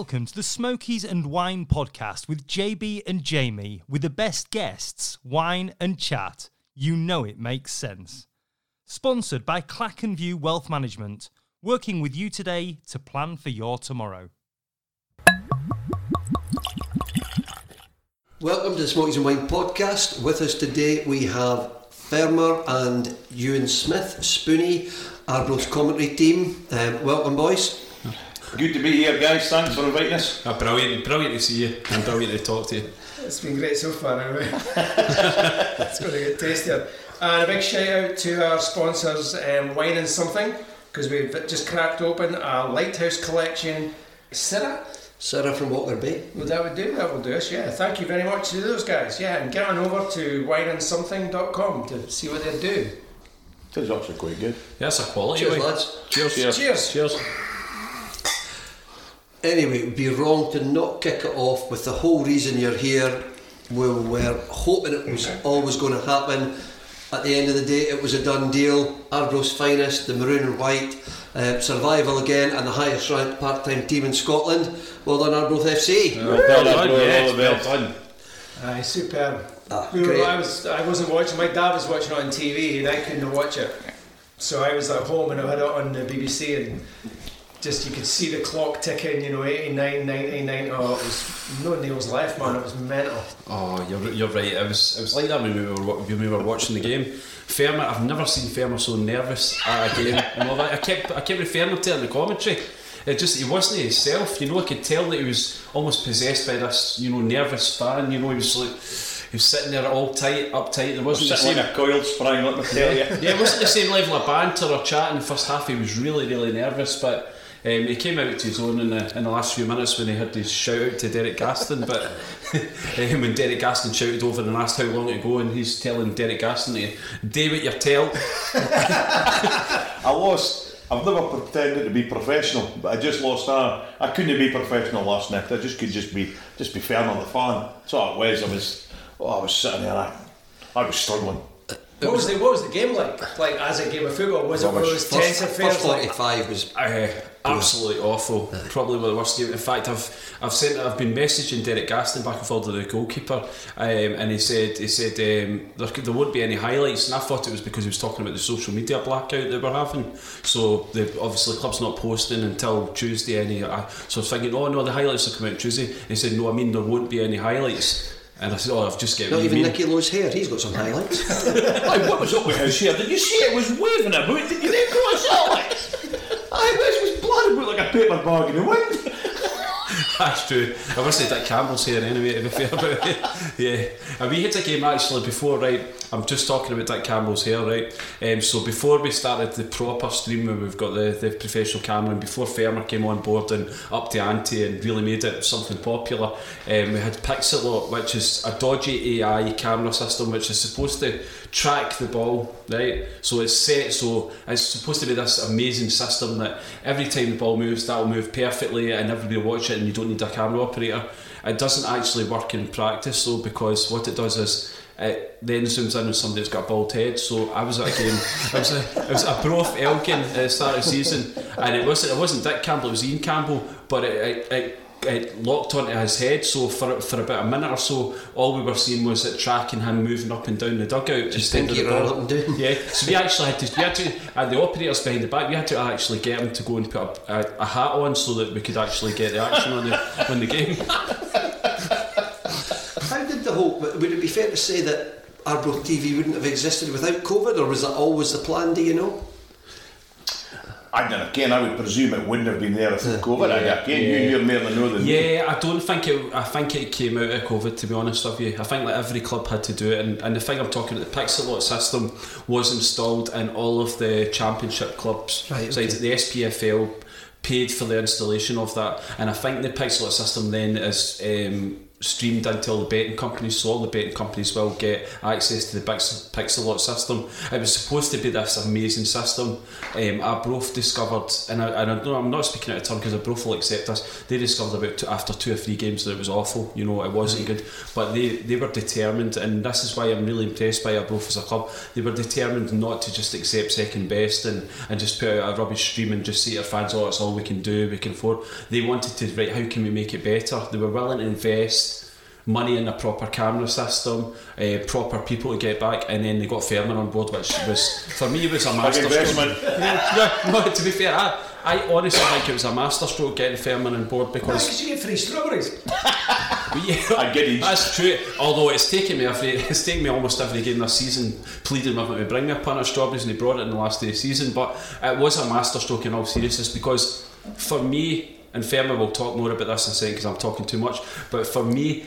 Welcome to the Smokies and Wine podcast with JB and Jamie, with the best guests, wine and chat. You know it makes sense. Sponsored by Clackenview Wealth Management, working with you today to plan for your tomorrow. Welcome to the Smokies and Wine podcast. With us today we have Fermer and Ewan Smith, Spoonie, Arbroath's commentary team. Um, welcome, boys. Good to be here, guys. Thanks for inviting us. Oh, brilliant, brilliant to see you and brilliant to talk to you. It's been great so far, anyway. it's going to get tastier. And a big shout out to our sponsors, um, Wine and Something, because we've just cracked open a Lighthouse collection. Syrah? Sarah from Walker Bay. Well, that would do, that will do us, yeah. Thank you very much to those guys, yeah. And get on over to wineandsomething.com to see what they do. This is actually quite good. Yeah, that's a quality. Cheers, wine. lads. Cheers. Cheers. Cheers! Cheers. Anyway, it would be wrong to not kick it off with the whole reason you're here. We were hoping it was always going to happen. At the end of the day, it was a done deal. Arbroath's finest, the maroon and white, uh, survival again, and the highest ranked part time team in Scotland. Well done, Arbroath FC. Well done, done, well yes, done, well well done. Aye, superb. Ah, We were. I was I wasn't watching. My dad was watching it on TV, and I couldn't watch it. So I was at home, and I had it on the BBC, and just you could see the clock ticking. You know, 89, 99. Oh, it was no nails left, man. It was mental. Oh, you're, you're right. It was it was like that when we were when we were watching the game. Fermer, I've never seen Fermer so nervous at a game. and all that. I kept I kept referring to it in the commentary. It just he wasn't himself. You know, I could tell that he was almost possessed by this. You know, nervous fan. You know, he was like he was sitting there all tight, uptight. There wasn't the Sitting same. like a coiled spring, let me tell you. yeah, it wasn't the same level of banter or chat in the first half. He was really, really nervous, but um, he came out to his own in the, in the last few minutes when he had his shout out to Derek Gaston. But um, when Derek Gaston shouted over and asked how long to go, and he's telling Derek Gaston to do what you're told. I lost. I've never pretended to be professional, but I just lost that. I couldn't be professional last night. I just could just be just be fair on the fan. That's all it was. I was. Oh, I was sitting there. I, I was struggling. What was the what was the game like? Like as a game of football, was it one of those tense First, affairs? first Like, 45 was Uh, absolutely awful. Probably one of the worst games. In fact, I've I've sent I've been messaging Derek Gaston back and forth to the goalkeeper, um, and he said he said um, there, could- there won't be any highlights, and I thought it was because he was talking about the social media blackout that we're having. So the obviously the club's not posting until Tuesday. Any I, so I was thinking, oh no, the highlights will come out Tuesday. And he said, no, I mean there won't be any highlights. And I said, oh, I've just get not even mean. Nicky Low's hair. He's got some highlights. Aye, what was up with his hair? Did you see it was waving about? Did you then go saw it? Aye, this was blood about like a paper bag in the wind. That's true. I wish Dick Campbell's here anyway, to be fair it. Yeah. And we had a game actually before, right? I'm just talking about Dick Campbell's hair, right? Um, so before we started the proper stream where we've got the, the professional camera and before Fermer came on board and up to ante and really made it something popular, um, we had Pixellot, which is a dodgy AI camera system which is supposed to track the ball, right? So it's set so it's supposed to be this amazing system that every time the ball moves, that'll move perfectly and everybody will watch it and you don't need a camera operator. It doesn't actually work in practice though because what it does is it then zooms in on somebody that's got a bald head. So I was at a game. it was a, it was a Broth Elgin at the start of the season, and it wasn't it wasn't Dick Campbell. It was Ian Campbell, but it. it, it it locked onto his head, so for for about a minute or so, all we were seeing was it tracking him moving up and down the dugout. Just pinky roll up and down. Yeah, so we actually had to, we had to, and the operators behind the back, we had to actually get him to go and put a, a, a hat on so that we could actually get the action on the on the game. How did the whole? Would it be fair to say that Arbroath TV wouldn't have existed without COVID, or was that always the plan? Do you know? I don't know, again, I would presume it wouldn't have been there if COVID. I Again, you, you're more than know than me. Yeah, I don't think it. I think it came out of COVID. To be honest with you, I think like every club had to do it, and, and the thing I'm talking about, the Pixellot system was installed in all of the Championship clubs. Right, So okay. the SPFL paid for the installation of that, and I think the Pixellot system then is. Um, streamed into all the betting companies, so all the betting companies will get access to the Pix- Pixellot system. It was supposed to be this amazing system. Um, Arbroath discovered, and I, and I know I'm not speaking out of turn because Arbroath will accept us. They discovered about two, after two or three games that it was awful. You know, it wasn't good, but they they were determined, and this is why I'm really impressed by Arbroath as a club. They were determined not to just accept second best and, and just put out a rubbish stream and just say to their fans, "Oh, that's all we can do. We can afford." They wanted to right. How can we make it better? They were willing to invest money in a proper camera system, uh, proper people to get back, and then they got Fairman on board, which was for me was a Big masterstroke. investment. no, no, to be fair, I, I honestly think it was a masterstroke getting Fairman on board because Because you get free strawberries. yeah, I get it. That's true. Although it's taken me every, it's taken me almost every game this season pleading with him to bring me a punt of strawberries, and he brought it in the last day of the season. But it was a masterstroke in all seriousness because for me, and Fairman will talk more about this in a second because I'm talking too much. But for me,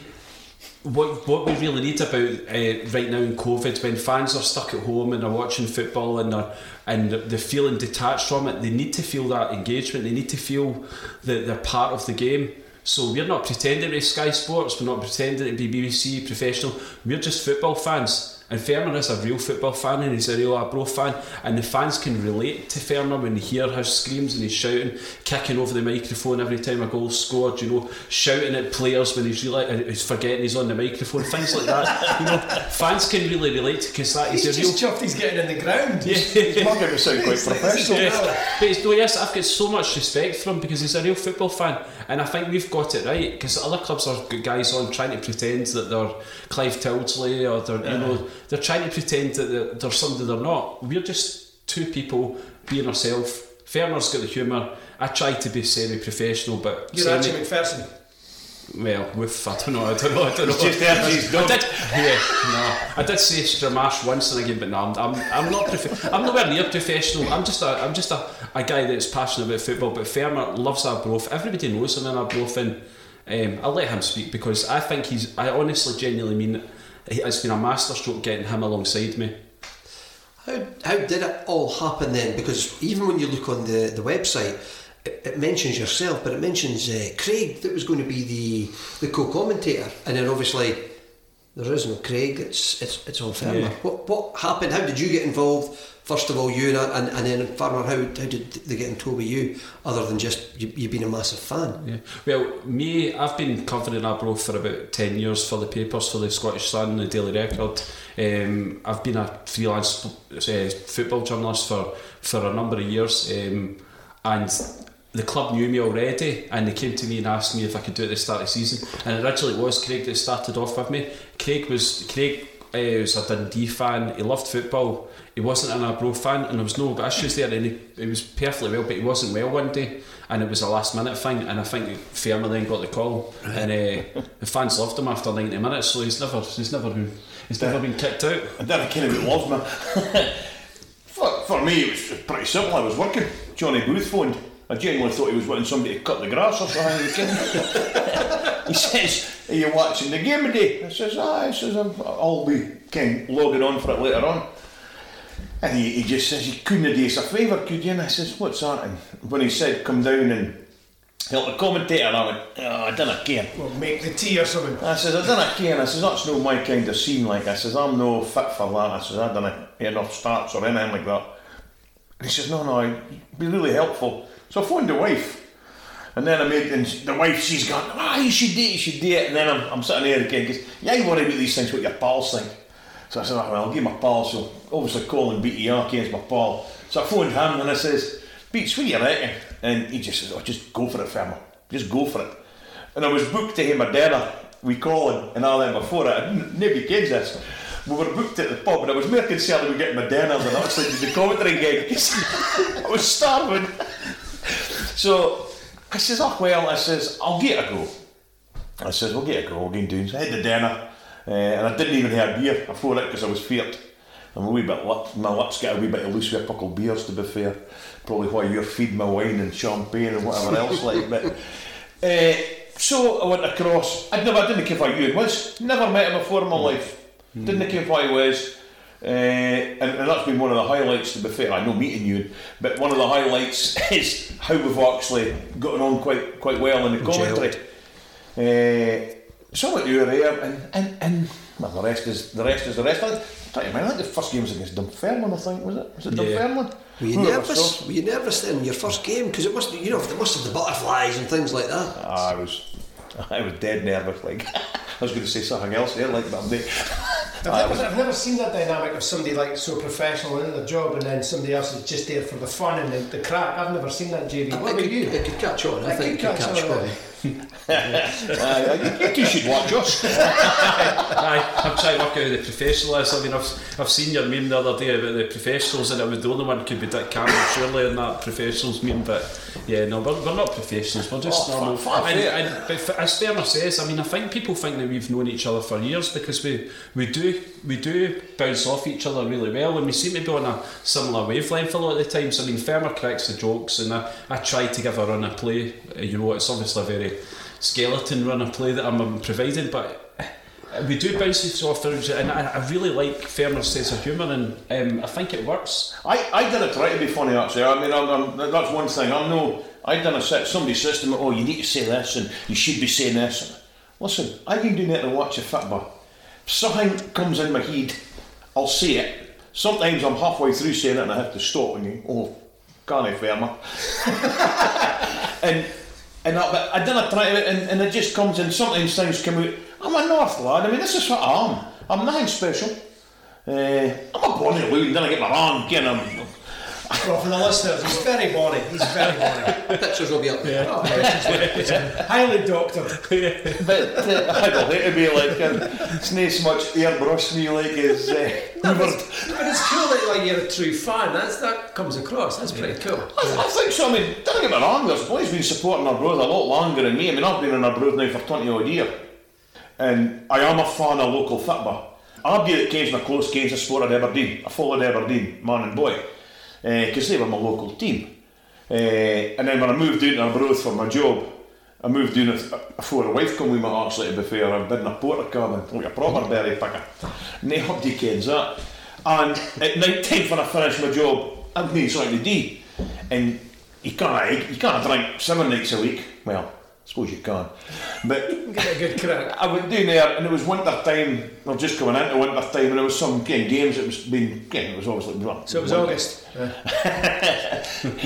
what what we really need about uh, right now in COVID, when fans are stuck at home and they're watching football and they're and they're feeling detached from it, they need to feel that engagement. They need to feel that they're part of the game. So we're not pretending to be Sky Sports. We're not pretending to be BBC professional. We're just football fans. And Ferner is a real football fan and he's a real Arbroath fan. And the fans can relate to Ferner when they hear his screams and he's shouting, kicking over the microphone every time a goal's scored, you know, shouting at players when he's really uh, he's forgetting he's on the microphone, things like that. You know, fans can really relate because that He's is a real just chuffed he's getting in the ground. Yeah. He's not going to quite professional. Yeah. But it's, no, yes, I've got so much respect for him because he's a real football fan, and I think we've got it right. Because other clubs are guys on trying to pretend that they're Clive Tildesley or they're you know they're trying to pretend that they're, they're somebody they're not. We're just two people being ourselves. Ferner's got the humour. I try to be semi-professional, but You're semi- Archie Macpherson. well, with I don't know, I don't know, I don't know. It's just Archie's I did, yeah, no, I did say Stramash once and again, but no, I'm, I'm, I'm not. Prof- I'm nowhere near professional. I'm just a, I'm just a, a guy that's passionate about football. But Fermer loves our Arbroath. Everybody knows him in Arbroath, and um, I'll let him speak because I think he's. I honestly, genuinely mean it. It's been a masterstroke getting him alongside me. How, how did it all happen then? Because even when you look on the, the website, it, it mentions yourself, but it mentions uh, Craig that was going to be the, the co-commentator, and then obviously there is no Craig. It's it's it's all Farmer. Yeah. What what happened? How did you get involved? First of all, you and and, and then Farmer. How, how did they get in tow with you? Other than just you, you being a massive fan. Yeah. Well, me, I've been covering Arbroath for about 10 years for the papers, for the Scottish Sun, the Daily Record. Um, I've been a freelance uh, football journalist for, for a number of years. Um, and the club knew me already and they came to me and asked me if I could do it at the start of the season. And originally it was Craig that started off with me. Craig was Craig uh, was a Dundee fan. He loved football. He wasn't an Arbroath fan, and there was no issues there. And he, he was perfectly well, but he wasn't well one day, and it was a last minute thing. And I think Fermer then got the call, and uh, the fans loved him after ninety minutes. So he's never he's never been he's never been kicked out. I didn't kind of love me. for, for me, it was pretty simple. I was working. Johnny Booth phoned. I genuinely thought he was wanting somebody to cut the grass or something. Are he says, Are you watching the game today? I says, Aye. He says, I'm, I'll be kind of logging on for it later on. And he, he just says, You couldn't do us a favour, could you? And I says, What's that? And when he said, Come down and help the commentator, I went, Oh, I don't care. Well, make the tea or something. I says, I don't care. I says, that's no my kind of scene. Like, I says, I'm no fit for that. I says, I don't have enough starts or anything like that. And he says, no, no, it'd be really helpful. So I phoned the wife. And then I made, and the wife, she's gone, ah, you should do it, you should do it. And then I'm, I'm sitting there again, because, yeah, you worry about these things, what your pals think. So I said, oh, well, I'll give my pal. So obviously Colin BTR against my pal. So I phoned him and I says, Beats, what do you reckon? And he just says, oh, just go for it, Fermer. Just go for it. And I was booked to him a dinner with Colin and all that before it. Nobody gets this. We were booked at the pub and I was more concerned about getting my dinner than actually the commentary because I was starving. So I says, oh well, I says, I'll get a go. I says, we'll get a go, we'll get doing. So I had the dinner uh, and I didn't even have beer before it because I was feared. I'm a wee bit lip, my lips get a wee bit loose with a couple of beers to be fair. Probably why you're feeding my wine and champagne and whatever else like but uh, so I went across. I'd never, I didn't care who Ewan was. Never met him before in my life. Didn't care who he was. Uh, and, and that's been one of the highlights. To be fair, I know meeting you, but one of the highlights is how we've actually gotten on quite quite well in the commentary. Uh, So I went to URA and, and, and well, the rest is the rest is the rest. I tell you, man, I think the first game was against Dunfermline. I think was it? Was it Yeah. Dunfermline? Were you nervous? Were you nervous then your first game? Because it must, you know, it must have the butterflies and things like that. Ah, I was, I was dead nervous. Like was going to say something else there, like but I'm dead. I've never, I've never seen that dynamic of somebody like so professional in their job and then somebody else is just there for the fun and the, the crack. I've never seen that, JB. What it, about could, you? it could catch on. I, It think it could could catch catch on, on. Uh, you two should watch us. Aye, I'm trying to work out who the professional is. I mean, I've, I've seen your meme the other day about the professionals, and it was the only one could be Dick Campbell, surely, in that professionals meme. But yeah, no, we're, we're not professionals, we're just Oh, normal. fa- fa- and, and, but f- as Fairmer says, I mean, I think people think that we've known each other for years because we, we do we do bounce off each other really well, and we seem to be on a similar wavelength a lot of the times. I mean, Fairmer cracks the jokes, and I, I try to give a run of play. You know, it's obviously a very skeleton run of play that I'm providing, but uh, we do bounce off, and I, I really like Fairmer's sense of humour, and um, I think it works. I, I didn't try to be funny actually. I mean, I'm, I'm, that's one thing. I'm no. I done a set. Somebody says to me, "Oh, you need to say this, and you should be saying this." Listen, I've been doing it to watch a football. Something comes in my head, I'll say it. Sometimes I'm halfway through saying it and I have to stop and you, oh, can't I, Ferma? and and I, but I didn't try to, and, and it just comes in. Sometimes things come out. I'm a North lad. I mean, this is what I am. I'm nothing special. Uh, I'm a Bonnie Loon, then I get my arm, you know. Well, for the listeners, he's very bonny. He's very bonny. Pictures will be up there. Oh, yeah. Highly doctored. But uh, I don't hate to be like, uh, it's not so much airbrush me like as uh, No, but, it's, but it's cool that like you're a true fan. That's that comes across. That's pretty cool. I, I think so. I mean, don't get me wrong, this boy's been supporting Arbroath a lot longer than me. I mean, I've been in Arbroath now for 20 odd years. And I am a fan of local football. I'll be at occasional close games I support at Aberdeen. I followed Aberdeen, man and boy, because they were my local team. Uh, and then when I moved down to Arbroath for my job, I moved down before a wife come with me actually to be fair. I'm bidding a porter cabin, like a proper berry picker. Nobody kens that. And at night time when I finished my job, I'd need something to do. And you can't, you can't drink seven nights a week. Well, I suppose you can. But Get a good crack. I went down there and it was winter time. Were just coming into winter time and there was some again, games that was being again, it was obviously well, So it was winter. August. Yeah.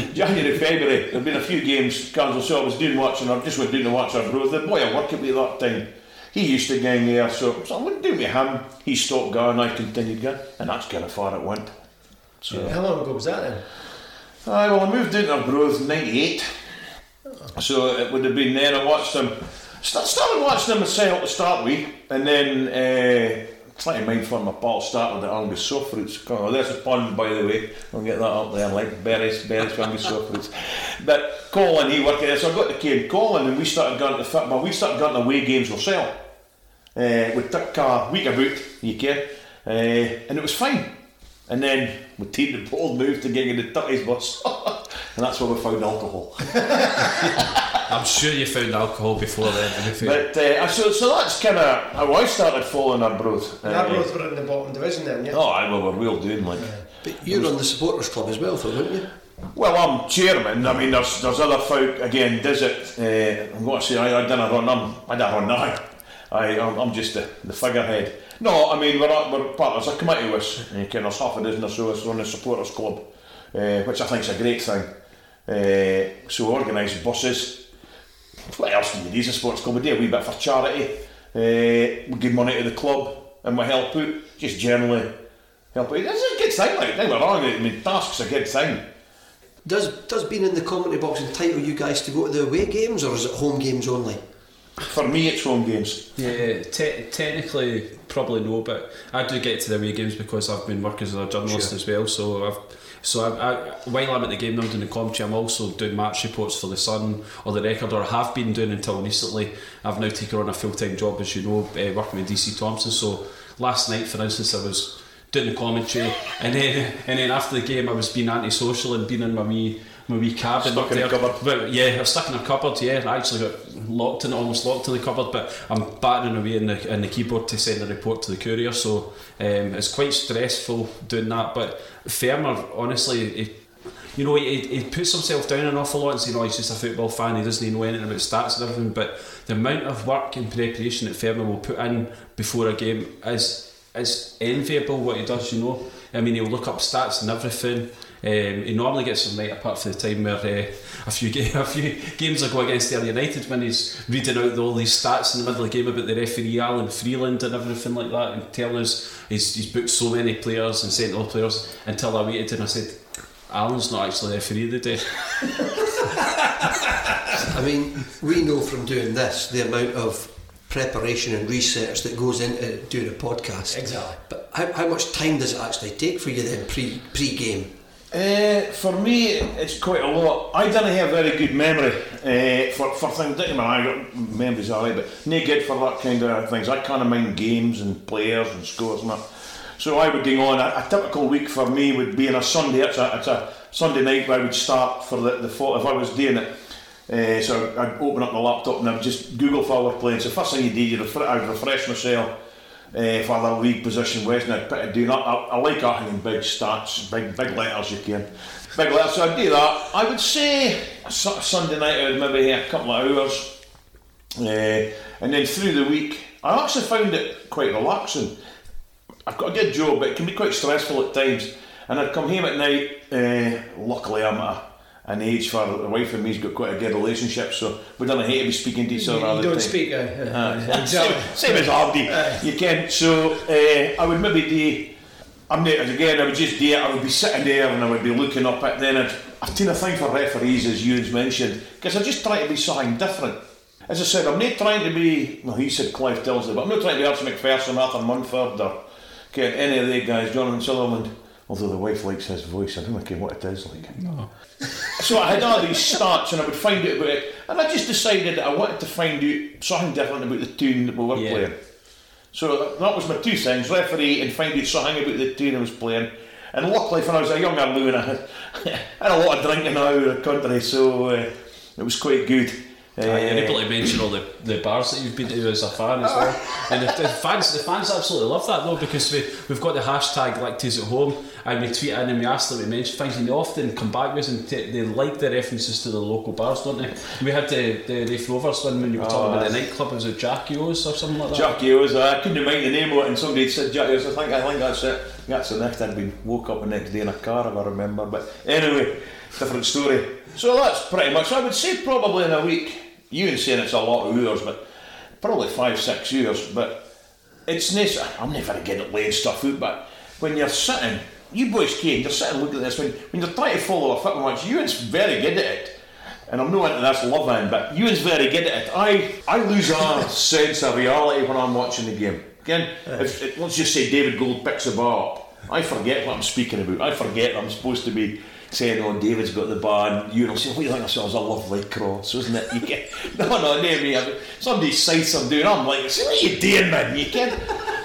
January, February, there'd been a few games, Council, so I was doing watching, I just went down to watch Arbroath. The boy I worked with at that time, he used to gang there, so, so I went down with him. He stopped going, I continued going, and that's kind of far it went. So, How long ago was that then? Aye, well, I moved down to Arbroath in 98. So it would have been then I watched them. St- started watching them myself to start with, and then uh, trying to mind for my pal started at Angus soft fruits. Oh, there's a pun, by the way. I'll get that up there, like berries, berries for Angus soft fruits. But Colin, he worked there, so I got to Kane Colin, and we started going to the football. We started going to away games ourselves. Uh, we took car week about, you care, uh, and it was fine. And then we take the bold move to get in the 30s bus, and that's where we found alcohol. I'm sure you found alcohol before then. to. But uh, so, so that's kind of how I started following Arbroath. Uh, And Arbroath were in the bottom division then, yeah? Oh, I well, we're real doing like. But you run the supporters club as well, though, don't you? Well, I'm chairman. I mean, there's there's other folk again. Does it? Uh, I'm going to say I, I didn't run. I'm, I don't run now. I I'm, I'm just the, the figurehead. No, I mean we're a- we're part. There's a committee with us. Uh, kind of half a dozen or so us run the supporters club, uh, which I think is a great thing. Uh, so we organise buses. What else do you need as a sports club? We do a wee bit for charity. Uh, we give money to the club and we help out. Just generally help out. It's a good thing. Like, don't get me wrong. I mean, tasks a good thing. Does does being in the commentary box entitle you guys to go to the away games, or is it home games only? For me, it's home games. Yeah, te- technically probably no, but I do get to the away games because I've been working as a journalist as well. So I've so I, I, while I'm at the game now doing the commentary, I'm also doing match reports for the Sun or the Record, or have been doing until recently. I've now taken on a full time job, as you know, uh, working with DC Thomson. So last night, for instance, I was doing the commentary, and then and then after the game, I was being antisocial and being in my wee my wee cabin Stuck in a cupboard. Yeah, stuck in a cupboard. Yeah, I actually got locked in, almost locked in the cupboard. But I'm battering away in the in the keyboard to send a report to the courier. So um, it's quite stressful doing that. But Fermer, honestly, he, you know, he, he puts himself down an awful lot and says, "No, he's just a football fan. He doesn't even know anything about stats and everything." But the amount of work and preparation that Fairman will put in before a game is is enviable. What he does, you know. I mean, he'll look up stats and everything. Um, he normally gets them right apart from the time where uh, a few ga- a few games ago against Dale United when he's reading out all these stats in the middle of the game about the referee Alan Freeland and everything like that and telling us he's, he's booked so many players and sent all players until I waited and I said Alan's not actually the referee of the day. I mean, we know from doing this the amount of preparation and research that goes into doing a podcast. Exactly. But how, how much time does it actually take for you then pre pre game? Uh, for me, it's quite a lot. I don't have very good memory uh, for, for things. Don't get me I got memories alright, but no good for that kind of things. I kind of mind games and players and scores and that. So I would go on. A, a typical week for me would be on a Sunday. It's a, it's a Sunday night where I would start for the, the if I was doing it. Uh, so I'd open up my laptop and I'd just Google for we're playing. So first thing you do, you refre- I'd refresh myself uh, for the league position wise, put it doing. I, I, like that in big stats, big big letters you can, big letters. So I'd do that. I would say a Sunday night I would maybe have a couple of hours, uh, and then through the week I actually found it quite relaxing. I've got a good job, but it can be quite stressful at times. And I'd come home at night. Uh, luckily, I'm at an age for the wife and me's got quite a good relationship, so we don't hate to be speaking to each You, other. all you don't time. speak. Uh, uh, exactly. Same, same as Hardy. You can. So uh, I would maybe do. I'm not, again. I would just do it. I would be sitting there and I would be looking up at. Then I'd, I've taken a thing for referees, as Ewan's mentioned, because I just try to be something different. As I said, I'm not trying to be. Well, he said Clive Tildesley, but I'm not trying to be Archie Macpherson, Arthur Montford, or okay, any of the guys, Jonathan Sutherland. Although the wife likes his voice, I don't know what it is like. No. So I had all these starts and I would find out about it. And I just decided that I wanted to find out something different about the tune that we were Yeah. playing. So that- that was my two things, referee and find out something about the tune I was playing. And luckily when I was a younger loon, I had, I had a lot of drinking out of the country, so uh, it was quite good. Uh, able to mention all the, the bars that you've been to as a fan as well. And the, the fans the fans absolutely love that though because we, we've got the hashtag Lichties at home and we tweet in and we ask them to mention things and they often come back with us and t- they like the references to the local bars, don't they? We had the, the Raith Rovers one when you were talking about the nightclub, was it Jackie O's or something like that? Jackie O's, I couldn't mind the name of it, and somebody said Jackie O's. I think I think that's it. That's the next I'd woke up the next day in a car, if I remember. But anyway, different story. So that's pretty much. I would say probably in a week. You and saying it's a lot of hours, but probably five, six years. But it's nice. I'm not very good at laying stuff out, but when you're sitting, you boys can, you're sitting looking at this. When, when you're trying to follow a football match, Ewan's very good at it. And I'm not into this love in, but Ewan's very good at it. I, I lose a sense of reality when I'm watching the game. Again, if, if- let's just say David Gold picks the ball up, I forget what I'm speaking about. I forget I'm supposed to be saying, oh, David's got the ball, and Ewan will say, what do you think? Was a lovely cross, wasn't it? You get, no, no, no, me. I- Somebody says I'm doing, I'm like, what are you doing, man? You can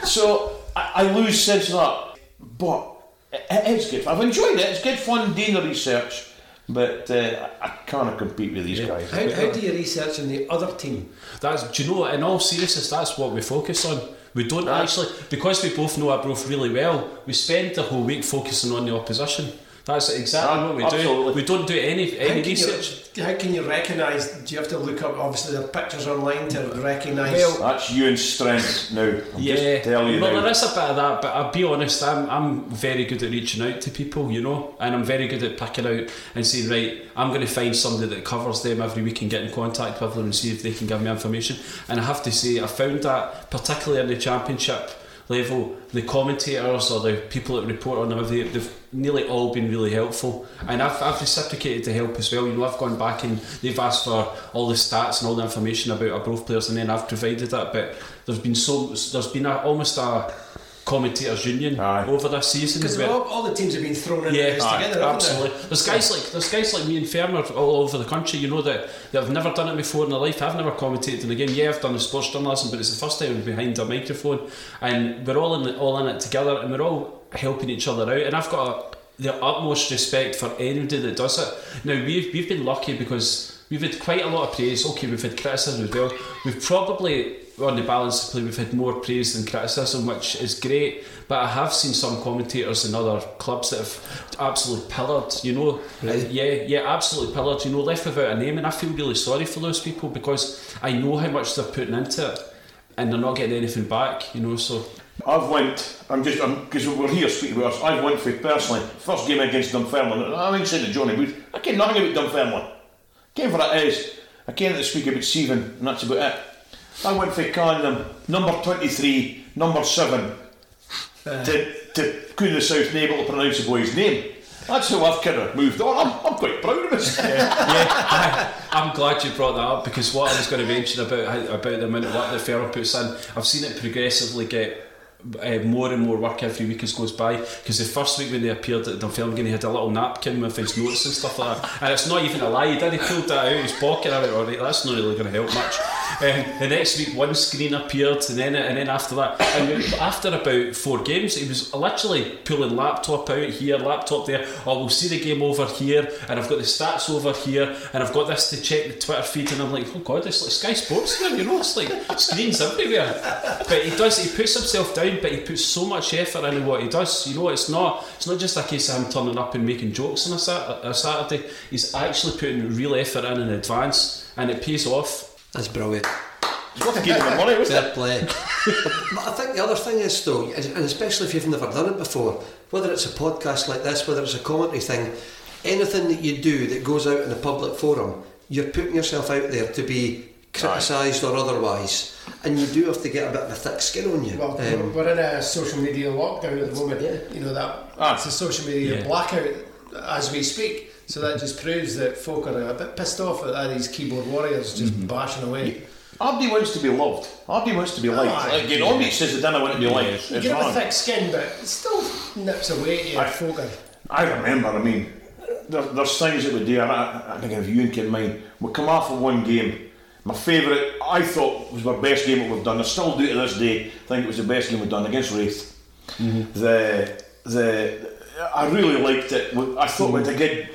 So I, I lose sense of that. But it, it is good. I've enjoyed it. It's good fun doing the research. But uh, I, can't compete with these guys. How, how do you research on the other team? That's do you know in all seriousness that's what we focus on. We don't actually because we both know Arbroath really well, we spend the whole week focusing on the opposition. That's exactly Ah, what we absolutely. do. We don't do any How any can, research. you, how can you recognise? Do you have to look up? Obviously, the pictures online to recognise. Well, That's Ewan's strength now. I'm Yeah, just telling you well, now. there is a bit of that, but I'll be honest, I'm, I'm very good at reaching out to people, you know, and I'm very good at picking out and saying, right, I'm going to find somebody that covers them every week and get in contact with them and see if they can give me information. And I have to say, I found that particularly in the championship level, the commentators or the people that report on them, they, they've nearly all been really helpful. And I've, I've reciprocated the help as well. You know, I've gone back and they've asked for all the stats and all the information about our both players, and then I've provided that. But there's been so there's been a, almost a commentators union Aye. over this season. Because all, all the teams have been thrown in yeah, this together, haven't absolutely. There's guys like there's guys like me and Ferner all over the country. You know that that have never done it before in their life. I've never commentated in a game. Yeah, I've done the sports journalism, but it's the first time I'm behind a microphone, and we're all in the, all in it together, and we're all helping each other out. And I've got the utmost respect for anybody that does it. Now we've we've been lucky because we've had quite a lot of praise. Okay, we've had criticism as well. We've probably on the balance of play, we've had more praise than criticism, which is great. But I have seen some commentators in other clubs that have absolutely pillared, you know. Really? Uh, yeah, yeah, absolutely pillared, you know, left without a name. And I feel really sorry for those people because I know how much they're putting into it and they're not getting anything back, you know. So, I've went, I'm just, because we're here speaking about us, I've went for personally, first game against Dunfermline, and I think said to Johnny Booth, I care nothing about Dunfermline. Came for it is, I came to speak about Stephen, and that's about it. I went for calling them number 23, number 7, to, to Queen of the South, able to pronounce the boy's name. That's how I've kind of moved on. I'm, I'm quite proud of myself. yeah, I'm glad you brought that up because what I was going to mention about how, about the amount of work that Ferro puts in, I've seen it progressively get uh, more and more work every week as goes by. Because the first week when they appeared at Dunfermline, he had a little napkin with his notes and stuff like that, and it's not even a lie. He did. He pulled that out of his pocket. I went, all right, that's not really going to help much. Um, the next week, one screen appeared, and then and then after that, and after about four games, he was literally pulling laptop out here, laptop there. Oh, we'll see the game over here, and I've got the stats over here, and I've got this to check the Twitter feed, and I'm like, oh god, it's like Sky Sports here, you know, it's like screens everywhere. But he does, he puts himself down, but he puts so much effort into what he does. You know, it's not, it's not just a case of him turning up and making jokes on a, Sat- a Saturday. He's actually putting real effort in in advance, and it pays off. That's brilliant. It's worth giving the money, wasn't it? Play. but I think the other thing is though, and especially if you've never done it before, whether it's a podcast like this, whether it's a commentary thing, anything that you do that goes out in a public forum, you're putting yourself out there to be criticised or otherwise, and you do have to get a bit of a thick skin on you. Well, Um, we're in a social media lockdown at the moment. Yeah. You know that Ah. it's a social media Yeah. blackout as we speak. So that just proves that folk are a bit pissed off at these keyboard warriors just Mm-hmm. bashing away. Abdi wants to be loved. Abdi wants to be liked. Aye. like, you know, he says that I want to be liked. You It's get a thick skin, but it still nips away at you. Aye. folk are I remember, I mean, there, there's things that we do, and I, I think if you can mind, we come off of one game. My favourite, I thought, was our best game that we've done. I still do to this day I think it was the best game we've done against Raith. The, the, I really liked it. I thought we had a good,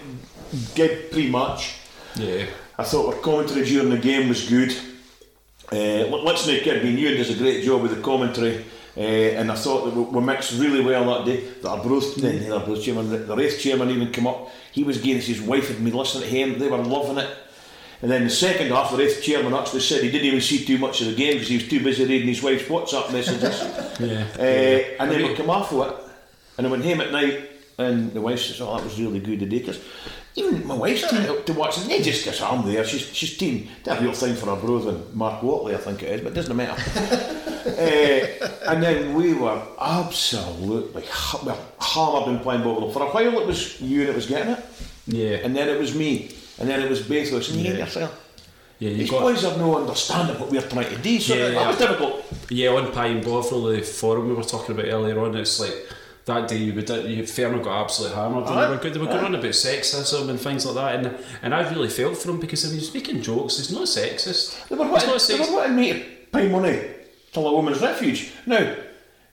good pre-match. Yeah. I thought our commentary during the game was good. Uh, let- let's not kid me, Ewan does a great job with the commentary. Uh, and I thought that we, we mixed really well that day. The Arbroath, the, the Arbroath chairman, the, the Raith chairman even came up. He was getting his wife and me listening to him. They were loving it. And then the second half, the Raith chairman actually said he didn't even see too much of the game because he was too busy reading his wife's WhatsApp messages. Yeah. Uh, and then we come off of it, and I went home at night, and the wife says, "Oh, that was really good today." Because even my wife's team up to watch it, and just because I'm there, she's she's team. Did a real thing for her brother, Mark Watley, I think it is, but it doesn't matter. uh, and then we were absolutely well hammered and playing ball. For a while, it was you that was getting it, Yeah. and then it was me, and then it was and you Yeah. yourself. Yeah, you These got boys have no understanding what we're trying to do, so Yeah, that was difficult. Yeah, on Pie and Bovril, the forum we were talking about earlier on, it's like that day you would you Ferner got absolutely hammered and they were good. They were going on about sexism and things like that, and and I really felt for him because if he's making jokes, it's not sexist. They were It's wanting, not they were wanting me to pay money to a woman's refuge. Now,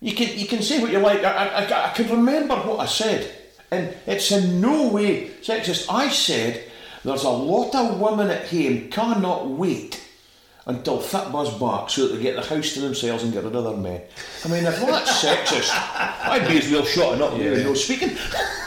you can you can say what you like. I, I, I, I can remember what I said, and it's in no way sexist. I said there's a lot of women at home cannot wait until Fat Buzz back so that they get the house to themselves and get rid of their men. I mean, if all that's sexist, I'd be as well shutting up there and no speaking.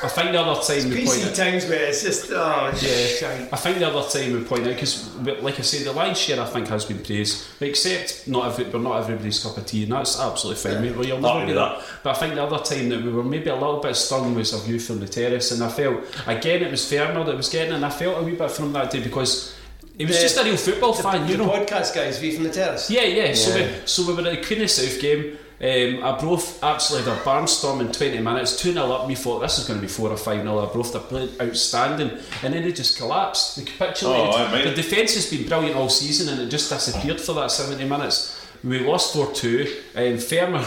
I think the other time we PC pointed. times where it's just oh Yeah, shite. I think the other time we point out because, like I say, the lion's share I think has been praised, except not every, we're not everybody's cup of tea, and that's absolutely fine. Well, you'll never be with that. But I think the other time that we were maybe a little bit stung was a view from the terrace, and I felt again it was Ferner that was getting, it, and I felt a wee bit from that day because he was The- just a real football The, fan, you the know. podcast guys, V from the terrace. Yeah, yeah. So we so we were at the Queen of South game. Um, Arbroath absolutely had a barnstorm in 20 minutes, 2 0 up. We thought this is going to be 4 or 5 0. Arbroath are playing outstanding, and then they just collapsed. They capitulated. Oh, aye, mate. the defence has been brilliant all season, and it just disappeared for that 70 minutes. We lost 4 2. Um, Fermer,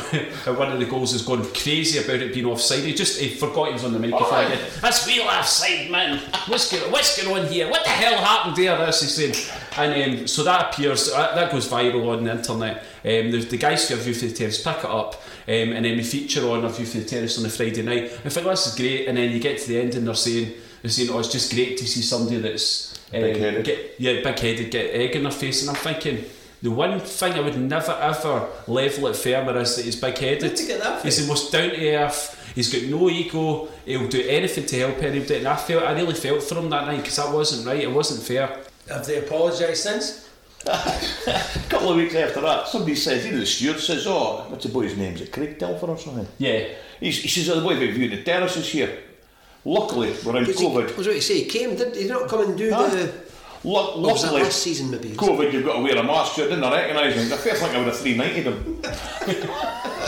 one of the goals, has gone crazy about it being offside. He just he forgot he was on the microphone again. That's real offside, man. What's going, what's going on here? What the hell happened there? That's he's saying. And um, so that appears, that, that goes viral on the internet. Um, the, the guys who have View for the Terrace pick it up, um, and then we feature on a View for the Terrace on a Friday night. I think this is great, and then you get to the end and they're saying, they're saying, oh, it's just great to see somebody that's um, Big-headed. get, yeah, big headed, get egg in their face, and I'm thinking, The one thing I would never ever level at Fermer is that he's big headed. Where'd you get that He's the most down to earth. He's got no ego. He'll do anything to help anybody. And I felt, I really felt for him that night because that wasn't right. It wasn't fair. Have they apologised since? A couple of weeks after that, somebody says, you know, the steward says, oh, what's the boy's name? Is it Craig Telfer or something? Yeah. He's, he says, oh, the boy about viewing the terraces here. Luckily, we're he, COVID, I was about to say, he came, did he not come and do Huh? the. Lu- Or oh, was that last season maybe? COVID, you've got to wear a mask. I didn't recognise him. I felt like I would have 390 him.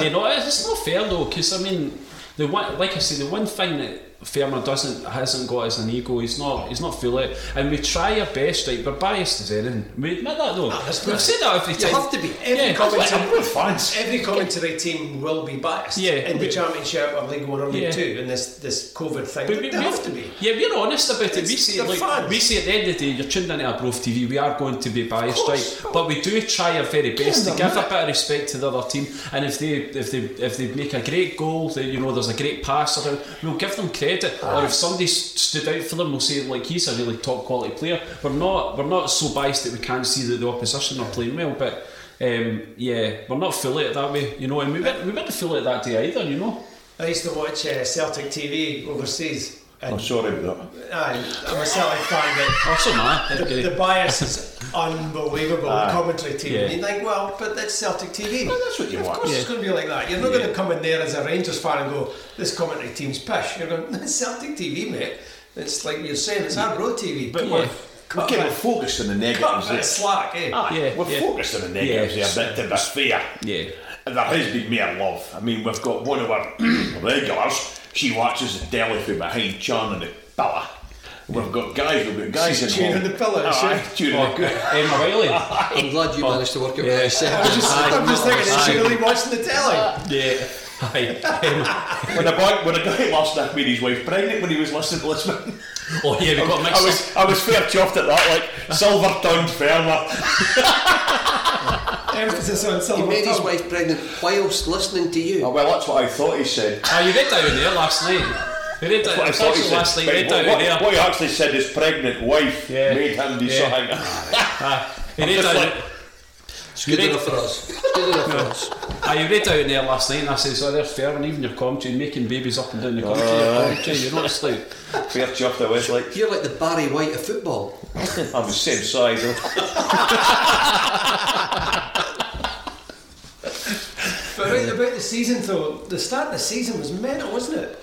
you know, it's not fair though, because I mean, the one, like I say, the one thing that Fermer doesn't hasn't got as an ego. He's not, he's not full it, and we try our best. Right, we're biased as anything. We admit that though. Ah, that's We've said that every time. You time. have to be. Every Yeah, comment- Like, fans. Every commentary team will be biased Yeah, in the we- Championship or League One or League Yeah. Two in this this COVID thing. But they we- have to be. Yeah, we're honest about it. We It's- say, like, fans. we say at the end of the day, you're tuned into Arbroath TV. We are going to be biased, right? But we do try our very best to Yeah, give a bit of respect to the other team. And if they if they if they make a great goal, they, you know, there's a great pass around, we'll give them credit. Or if somebody stood out for them, we'll say like he's a really top quality player. We're not we're not so biased that we can't see that the opposition are playing well, but. Um, yeah, we're not fully it that way, you know, and we weren't, we weren't fully it that day either, you know. I used to watch uh, Celtic TV overseas. And I'm sorry about that. aye, I'm a Celtic fan, but Also, man, the, the bias is unbelievable. Aye. the commentary team. Yeah. And you think, well, but that's Celtic TV. Well, that's what you Of want. course, it's going to be like that. You're not going to come in there as a Rangers fan and go, "This commentary team's pish." You're going, "That's Celtic TV, mate." It's like you're saying, it's Arbroath TV. Come yeah. on, We cut kind a of focused on the cut a negatives. bit of slack, eh? Aye, Yeah, we're yeah. focused on the negatives Yeah. here, but to be fair, Yeah. there has been more love. I mean, we've got one of our regulars. She watches the telly from behind Chan and the pillar. We've got guys. We've got guys She's in tuning the pillar, is she? Aye, tuning Oh, the Emma Wiley. I'm glad you oh, managed to work it yeah. with yourself. I'm just, I'm just thinking, is she really watching the telly? Yeah. Aye. Emma. When a boy, when a guy last night made his wife pregnant when he was listening to Lisbon, Oh yeah, we got mixed. I was I was fair chuffed at that, like silver tongued farmer. Emphasis on He silver made his wife pregnant whilst listening to you. Oh, well, that's what I thought he said. Ah, you read down there last night. You read That's what I thought he actually said. last night. But read what, down what, there. what he actually said his pregnant wife Yeah. made him do Yeah. something. Ah, you read down. like- It's good enough for us. It's good enough for us. Ah, you read down there last night, and I says, "Oh, there's fair, and even your commentary, making babies up and down the country, your commentary, you know, it's like, Fair chuffed I was like, You're like the Barry White of football. I'm the same size. But right about the season, though, the start of the season was mental, wasn't it?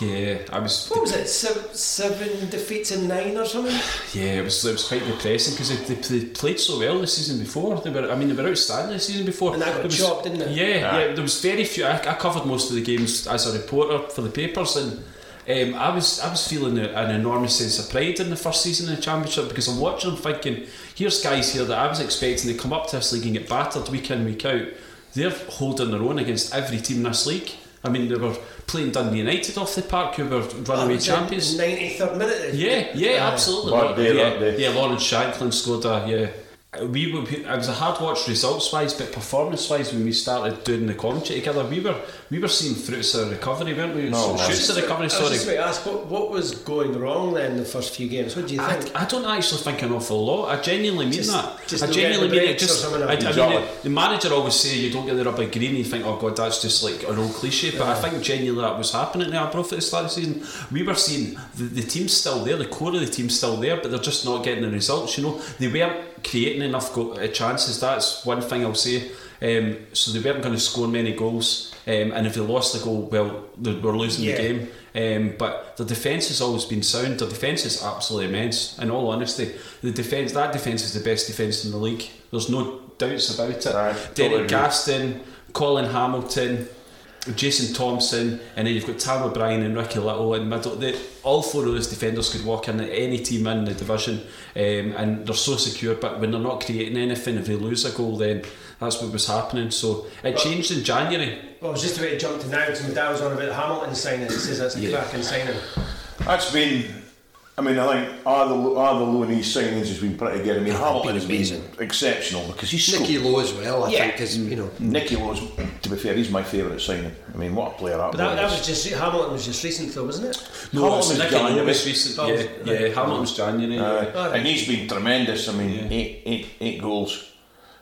yeah, I was, What was it? Seven, seven defeats in nine or something? yeah, it was, it was quite depressing because they, they, they played so well the season before. They were, I mean, they were outstanding the season before. And that got was- chopped, didn't it? Yeah, yeah. There was very few. I, I covered most of the games as a reporter for the papers, and um, I was I was feeling a, an enormous sense of pride in the first season of the championship because I'm watching them thinking, here's guys here that I was expecting to come up to this league and get battered week in week out. They're holding their own against every team in this league. I mean, they were playing Dundee United off the park, who were runaway was champions. 93rd minute. Yeah, yeah, Uh, absolutely. Bad day, yeah, that yeah, Lawrence Shankland scored a yeah. We were, it was a hard watch results wise, but performance wise, when we started doing the commentary together, we were we were seeing fruits of recovery, weren't we? No, man. Shoots of recovery. I was Sorry, just about to ask, what, what was going wrong then the first few games? What do you think? I, I don't actually think an awful lot. I genuinely mean Just- that. just I genuinely mean it. Just, I, I that. mean, Exactly. it- the manager always say you don't get the rubber green. You think, oh god, that's just like an old cliche. But I think genuinely that was happening at Arbroath at the start of the season. We were seeing the, the team's still there, the core of the team's still there, but they're just not getting the results. You know, they weren't creating enough go- uh, chances. That's one thing I'll say. Um, so they weren't going to score many goals, um, and if they lost the goal, well, they were losing Yeah. the game. Um, but the defence has always been sound. The defence is absolutely immense. In all honesty, the defence that defence is the best defence in the league. There's no doubts about it. Aye, Derek. Gaston, Colin Hamilton, Jason Thomson, and then you've got Tam O'Brien and Ricky Little in middle. They, all four of those defenders could walk in at any team in the division, um, and they're so secure. But when they're not creating anything, if they lose a goal, then that's what was happening. So it changed in January. Well, I was just about to jump to now because my dad was on about Hamilton signing. He says that's a Yeah. cracking signing. That's been. I mean, I think all the all the Looney signings has been pretty good. I mean, Hamilton has amazing. been exceptional because he's Nicky scored. Low as well, I Yeah. think, is, you know. Nicky Low's, to be fair, he's my favourite signing. I mean, what a player that, But that, boy that is. was just Hamilton was just recent though, wasn't it? No, it was Hamilton's Nicky Low January. was recent. Yeah, right. yeah. Hamilton was January. Uh, Alright. and he's been tremendous. I mean, Yeah. eight, eight, eight goals.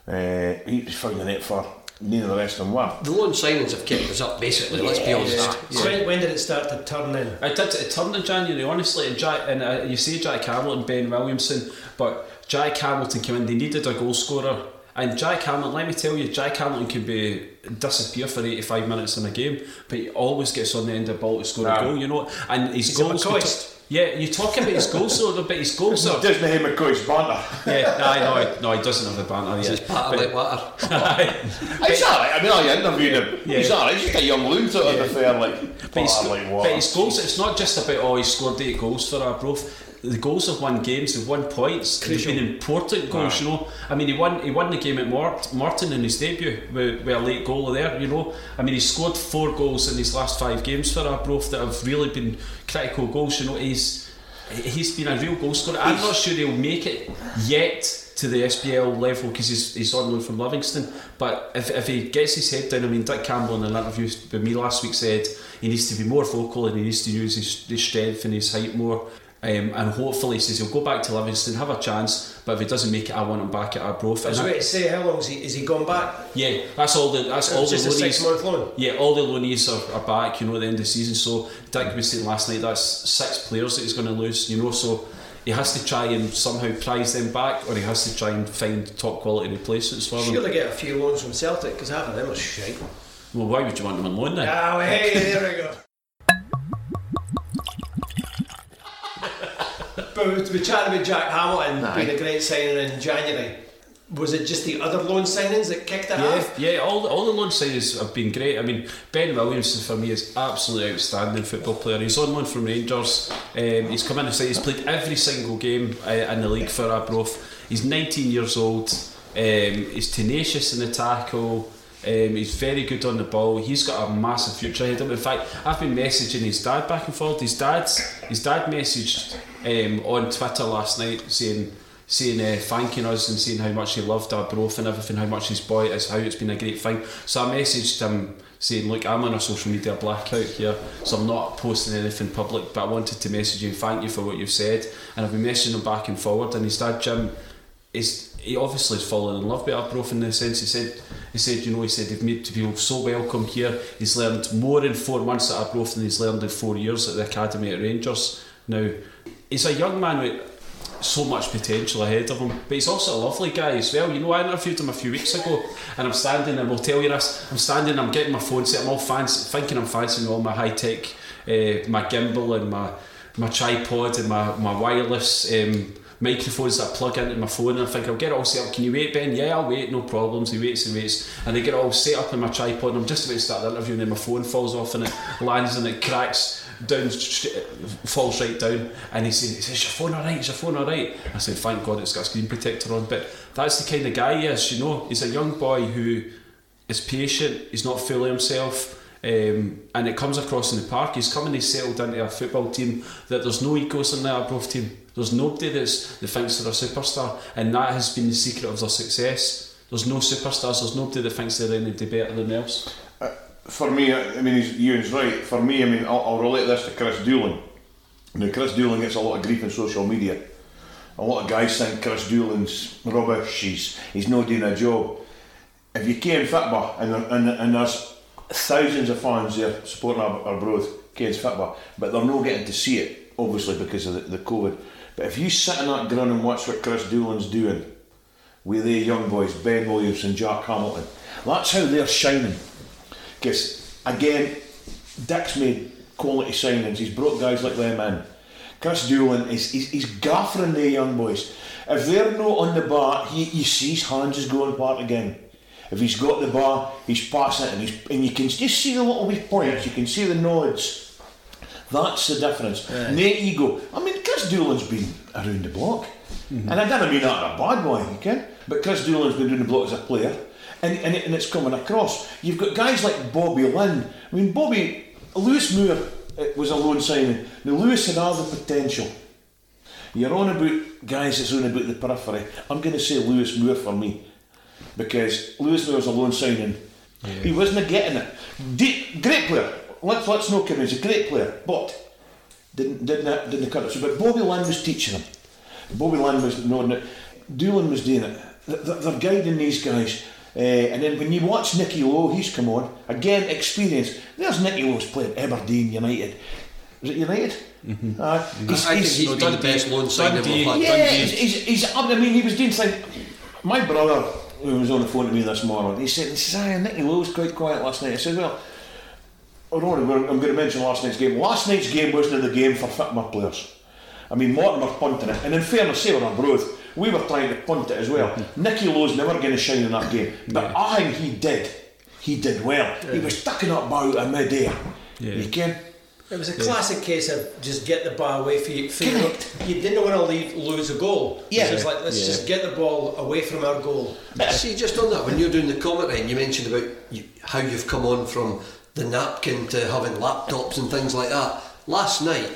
Uh, he was finding it for none of the rest of them were. The loan signings have kept us up, basically. let's be honest. So when, when did it start to turn in? It did. It turned in January, honestly. And, Jack, and uh, you see Jack Hamilton, Ben Williamson, but Jack Hamilton came in. They needed a goal scorer, and Jack Hamilton. Let me tell you, Jack Hamilton can be disappear for eighty-five minutes in a game, but he always gets on the end of the ball to score a goal. You know, and his He's a. McCoist. Yeah, you talk about his goals, though, but his goals are. Doesn't he McCoy's banter? Yeah, I know. No, he doesn't have a banter It's yet. part of like water. He's alright. I mean, I interviewed him. Yeah. He's alright. He's just a young loon, sort of fair, like, But his, part like water. but his goals, it's not just about, oh, he scored eight goals for our Arbroath. The goals have won games, they've won points, they've been important goals, you know. I mean, he won he won the game at Mort, Morton in his debut with, with a late goal there, you know. I mean, he scored four goals in his last five games for Arbroath that have really been critical goals, you know. He's he's been a real goal scorer. I'm not sure he'll make it yet to the SPL level because he's, he's on loan from Livingston. But if, if he gets his head down, I mean, Dick Campbell in an interview with me last week said he needs to be more vocal and he needs to use his, his strength and his height more. Um, and hopefully, he says he'll go back to Livingston, have a chance. But if he doesn't make it, I want him back at Arbroath. I was about to say, how long is he, is he gone back? yeah, that's all the that's all the loanies. Yeah, all the loanees are, are back, you know, at the end of the season. So Dick was saying last night that's six players that he's going to lose, you know. So he has to try and somehow prize them back, or he has to try and find top quality replacements for them. Surely get a few loans from Celtic because half of them are shite. Well, why would you want them on loan then? Well, hey, there we go. But we- we chatting about Jack Hamilton being a great signing in January. Was it just the other loan signings that kicked it Yeah, off? yeah, all the, all the loan signings have been great. I mean, Ben Williamson for me is absolutely outstanding football player. He's on loan from Rangers. Um, he's come in and said he's played every single game uh, in the league for Arbroath. He's 19 years old. Um, he's tenacious in the tackle. Um, he's very good on the ball. He's got a massive future ahead of him. In fact, I've been messaging his dad back and forth. His dad's his dad messaged um, on Twitter last night saying saying uh, thanking us and saying how much he loved Arbroath and everything, how much his boy is, how it's been a great thing. So I messaged him saying, look, I'm on a social media blackout here, so I'm not posting anything public, but I wanted to message you, and thank you for what you've said, and I've been messaging him back and forward. And his dad Jim is he obviously has fallen in love with Arbroath in the sense he said he said you know he said they've made to feel so welcome here. He's learned more in four months at Arbroath than he's learned in four years at the academy at Rangers. Now he's a young man with so much potential ahead of him. But he's also a lovely guy as well. You know, I interviewed him a few weeks ago, and I'm standing, and we'll tell you this. I'm standing, I'm getting my phone set. I'm all fancy, thinking I'm fancying all my high tech, uh, my gimbal and my my tripod and my my wireless. Um, Microphones that plug into my phone and I think I'll get it all set up. Can you wait, Ben? Yeah, I'll wait, no problems. He waits and waits, and I get it all set up in my tripod. And I'm just about to start the interview, and then my phone falls off and it lands and it cracks down, st- falls right down. And he says, he says, "Your phone alright? Is your phone alright?" I said, "Thank God, it's got a screen protector on." But that's the kind of guy he is. You know, he's a young boy who is patient. He's not fooling himself. Um, and it comes across in the park. He's coming, he's settled into a football team that there's no egos in the Arbroath team. There's nobody that's, that thinks they're a superstar, and that has been the secret of their success. There's no superstars, there's nobody that thinks they're any better than else. For me, I mean, he's, Ewan's right. For me, I mean, I'll, I'll relate this to Chris Doolan. Now, Chris Doolan gets a lot of grief in social media. A lot of guys think Chris Doolan's rubbish, he's, he's not doing a job. If you came football, and, and, and there's thousands of fans there supporting our, our Arbroath, Cairns football, but they're not getting to see it, obviously, because of the, the COVID. But if you sit in that ground and watch what Chris Doolan's doing with the young boys, Ben Williamson, Jack Hamilton, that's how they're shining. Because again, Dick's made quality signings. He's brought guys like them in. Chris Doolan is he's, he's gaffering the young boys. If they're not on the bar, he, you see his hands is going part again. If he's got the bar, he's passing it, and, he's, and you can just see the little wee points. You can see the nods. That's the difference. No ego. I mean, Chris Doolan's been around the block, mm-hmm. and I don't mean that in a bad way, you can. But Chris Doolan's been around the block as a player, and, and, and it's coming across. You've got guys like Bobby Linn. I mean, Bobby Lewis Moore uh, was a loan signing. Now Lewis had all the potential. You're on about guys that's on about the periphery. I'm going to say Lewis Moore for me because Lewis Moore was a loan signing. He wasn't getting it. De- great player. Let's let's not kid. He's a great player, but didn't didn't didn't cut it. So, but Bobby Linn was teaching him. Bobby Linn was knowing it. Doolan was doing it. th- th- they're guiding these guys. Uh, and then when you watch Nicky Low, he's come on again, experience. There's Nicky Low's playing Aberdeen United. Is it United? Mm-hmm. Uh, he's, I think he's- he's no, the best loan signing Dundee- we've had. yeah, he's, he's, he's up. I mean, he was doing things. My brother, who was on the phone to me this morning, he said, he says, "Aye, Nicky Low was quite quiet last night." I said, "Well, I don't want to, I'm going to mention last night's game. Last night's game wasn't the game for fit my players. I mean, Morton were punting it, and in fairness, say we're on Broth, we were trying to punt it as well. Mm-hmm. Nicky Low's never going to shine in that game, but I think he did. He did well. He was tucking up about a mid-air. Yeah. You can. It was a classic case of just get the ball away from you. from you. Correct. You didn't want to leave, lose a goal. Yeah. So it's like, let's Yeah. just get the ball away from our goal. See, just on that, when you're doing the commentary and you mentioned about you, how you've come on from the napkin to having laptops and things like that, last night,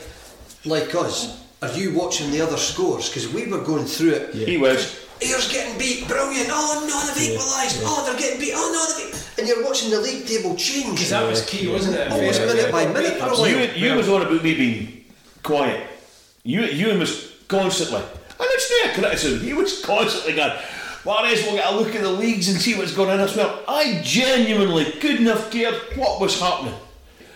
like us, are you watching the other scores? Because we were going through it. He was. Ayr's getting beat, brilliant. Oh no, they've equalised. Oh, they're getting beat. Oh no, they've. And you're watching the league table change. Because that was key, wasn't it? Almost Yeah. minute by minute for a. You, you was on about me being quiet. You, you was constantly, and it's not a criticism. He was constantly going. Well, is we'll get a look at the leagues and see what's going on as well. I genuinely couldn't have cared what was happening.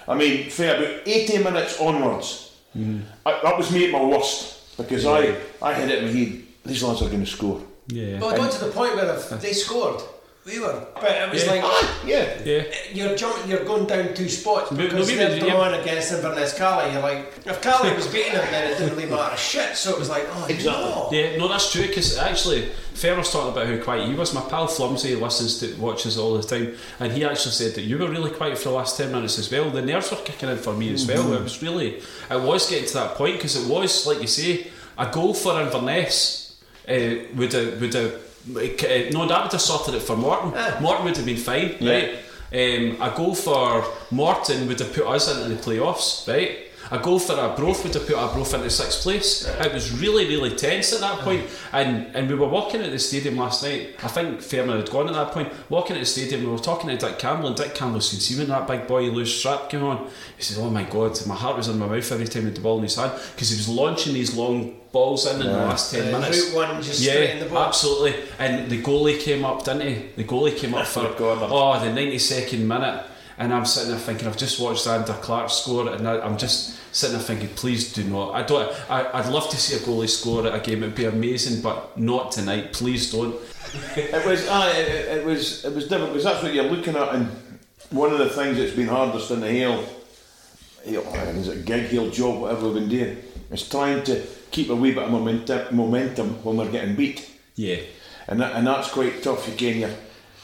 I mean, for about eighty minutes onwards, Mm-hmm. I, that was me at my worst because I, I had it in my head. These lads are going to score. Yeah. Well, it got to the point where they scored, we were. But it was Yeah. like, Ah, yeah. Yeah. you're jumping, you're going down two spots because no, we they're would- yeah. against Inverness Caley. You're like, if Caley was beating them, then it didn't really matter a shit. So it was like, oh Exactly. no. Yeah, no, that's true. Because actually, Fair was talking about how quiet he was. My pal Flumsy listens to watches all the time, and he actually said that you were really quiet for the last ten minutes as well. The nerves were kicking in for me as well. It was really, it was getting to that point because it was like you say, a goal for Inverness uh, would have would have. Uh, no, that would have sorted it for Morton. Morton would have been fine, right? Um, a goal for Morton would have put us into the playoffs, right? A goal for Arbroath would have put Arbroath into sixth place. It was really, really tense at that point. And and we were walking at the stadium last night. I think Fairman had gone at that point. Walking at the stadium, we were talking to Dick Campbell, and Dick Campbell said, See when that big boy loose strap came on? He said, Oh my god, my heart was in my mouth every time he had the ball in his hand because he was launching these long balls in in the last 10 Uh, minutes. route one just straight in the Yeah, absolutely. And the goalie came up, didn't he? The goalie came up for corner. oh the ninety second minute, and I'm sitting there thinking I've just watched Ander Clark score, and I, I'm just sitting there thinking, please do not. I don't. I, I'd love to see a goalie score at a game. It'd be amazing, but not tonight. Please don't. It was, uh, it, it was, it was different because that's what you're looking at, and one of the things that's been hardest in the Hale, Hale is it a gig Hale job, whatever we've been doing, is trying to keep a wee bit of momentum, momentum when we're getting beat, Yeah. and that, and that's quite tough. Again, you're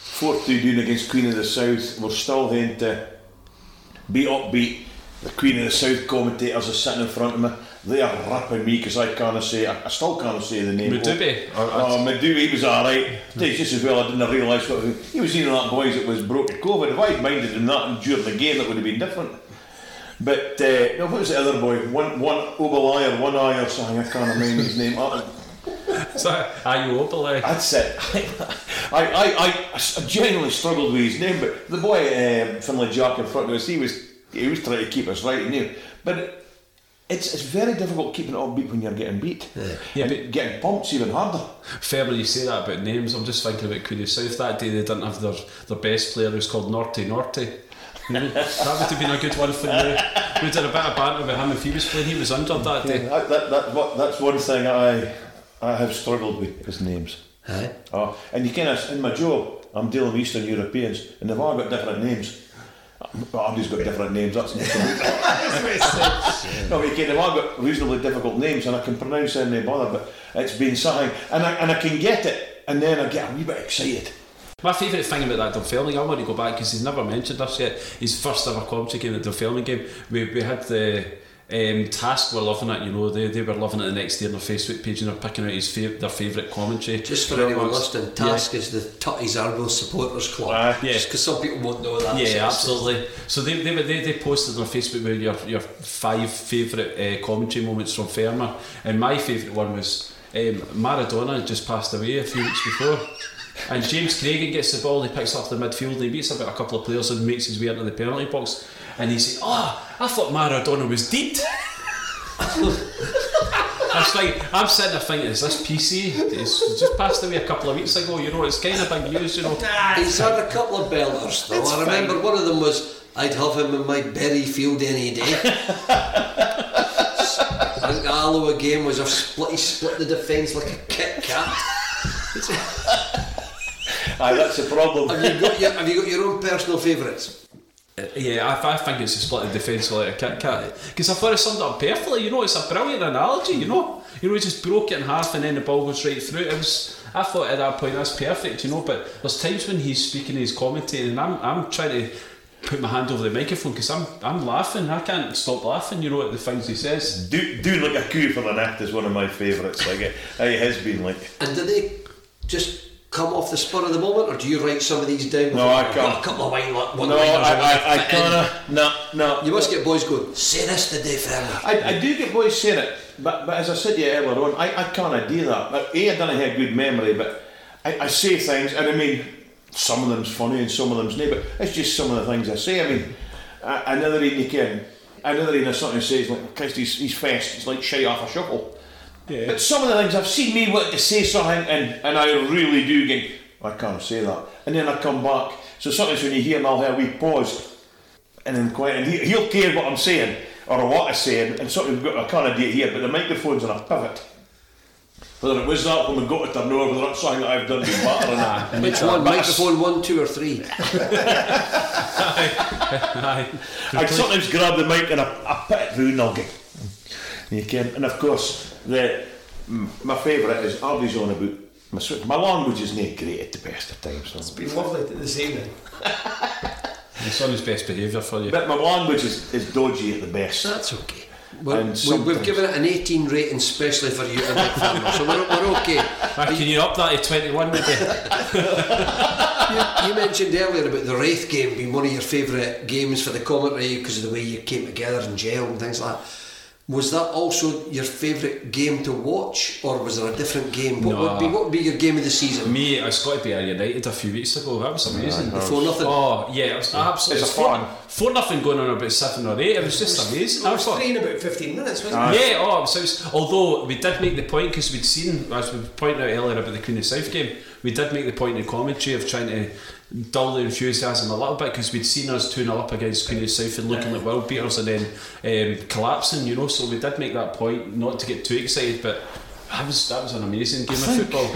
fourth two doing against Queen of the South. We're still having to be upbeat. The Queen of the South commentators are sitting in front of me. They are ripping me because I can't say. I, I still can't say the name. Mudubi. Or- or- Oh, Madu, he was alright. It's just as well I didn't realise what he was of that boys that was broke to COVID. If I'd minded him that during the game, it would have been different. But uh, no, what was the other boy? One, one Obelai or one eye or something. I can't remember his name. So, are you up open? That's it. I, I, I, I genuinely struggled with his name, but the boy um, Finlay Jack in front of us, he was he was trying to keep us right, he knew. But it's it's very difficult keeping it upbeat when you're getting beat. Yeah, and but- getting pumped's even harder. Fairly, you say that about names. I'm just thinking about Queen of the South. That day they didn't have their, their best player who's called Norty Norty. That would have been a good one for you. We did a bit of banter with him if he was playing. He was injured that day. That, that, that, what, that's one thing I I have struggled with is names. Aye. Oh, and you kind of in my job, I'm dealing with Eastern Europeans, and they've all got different names. Well, Andy's got different names. That's not no, but you can, they've all got reasonably difficult names, and I can pronounce them, any bother, but it's been something, and I and I can get it, and then I get a wee bit excited. My favourite thing about that Dunfermline, I want to go back because he's never mentioned us yet. His first ever commentary game, the Dunfermline game, we, we had the um, Task were loving it, you know, they, they were loving it the next day on their Facebook page and they're picking out his fav- their favourite commentary. Just for anyone Remarks. listening, Task is the Tutty's Arbroath Supporters Club. Aye. Yeah. Just because some people won't know that. Yeah, it's- absolutely. So they, they, they, they posted on Facebook with your, your five favourite uh, commentary moments from Fermer, and my favourite one was um, Maradona had just passed away a few weeks before. And James Craigen gets the ball, he picks up the midfield, he beats about a couple of players and makes his way into the penalty box. And he said, Oh, I thought Maradona was dead. That's like I'm sitting there thinking, is this PC? It's just passed away a couple of weeks ago. You know, it's kind of big news. You know. He's had a couple of belters though. It's I remember fine. one of them was I'd have him in my berry field any day. I think Allo again was a split. He split the defence like a Kit Kat. Aye, that's the problem. Have you got your Have you got your own personal favourites? Uh, Yeah, I, I think it's a split of defence like a Kit Kat. Because I thought it summed it up perfectly, you know, it's a brilliant analogy, you know. You know, he just broke it in half and then the ball goes right through. It was, I thought at that point that's perfect, you know, but there's times when he's speaking, he's commentating, and I'm, I'm trying to put my hand over the microphone because I'm, I'm laughing. I can't stop laughing, you know, at the things he says. Do, do like a coup for the night is one of my favourites. Like it, it has been like. And do they just come off the spur of the moment, or do you write some of these down? No, I I've can't. got a couple of wine, one No, I, I, I, I wanna fit in. kinda no no. You must get boys going. Say this today, Fernie. I, I do get boys saying it, but, but as I said to you earlier on, I, I can't do that. But A, I don't have a good memory, but I, I say things, and I mean, some of them's funny and some of them's not, but it's just some of the things I say. I mean, I, another evening you can, another evening something says, like, Christ, he's, he's fast, it's like shite off a shuffle. Yeah. But some of the things I've seen me want to say something, and, and I really do get, I can't say that. And then I come back. So sometimes when you hear me, I'll hear a wee pause and then quiet, and he, he'll care what I'm saying or what I'm saying, and sort of got I can't do here, but the microphone's on a pivot. Whether it was that when we got to turn over, whether it's something that I've done with butter or not. Which one? But I- Microphone one, two, or three? Aye. I sometimes grab the mic and I, I put it through and I'll get. You can, and of course, the my favourite is always on about my my language is not great at the best of times. So. It's been lovely this evening. It's on his best behaviour for you. But my language is, is dodgy at the best. That's okay. We're, And we, we've given it an 18 rating, especially for you, and Nick Farmer, so we're, we're okay. Ah, can you up that to 21 maybe? You, you mentioned earlier about the Raith game being one of your favourite games for the commentary because of the way you came together and gel and things like that. Was that also your favourite game to watch, or was there a different game? What No. would be what would be your game of the season? Me, it's got to be a United a few weeks ago. That was amazing. Before nothing. Oh yeah, it was absolutely. It's a four, fun. four nothing going on about seven or eight. It was just amazing. It I was thought. three in about 15 minutes, wasn't ah. it? Yeah, oh, so it was- although we did make the point because we'd seen, as we pointed out earlier about the Queen of South game, we did make the point in commentary of trying to dull the enthusiasm a little bit because we'd seen us 2 0 up against Queen of the South and looking like world beaters and then um, collapsing, you know. So we did make that point, not to get too excited, but that was that was an amazing game of football.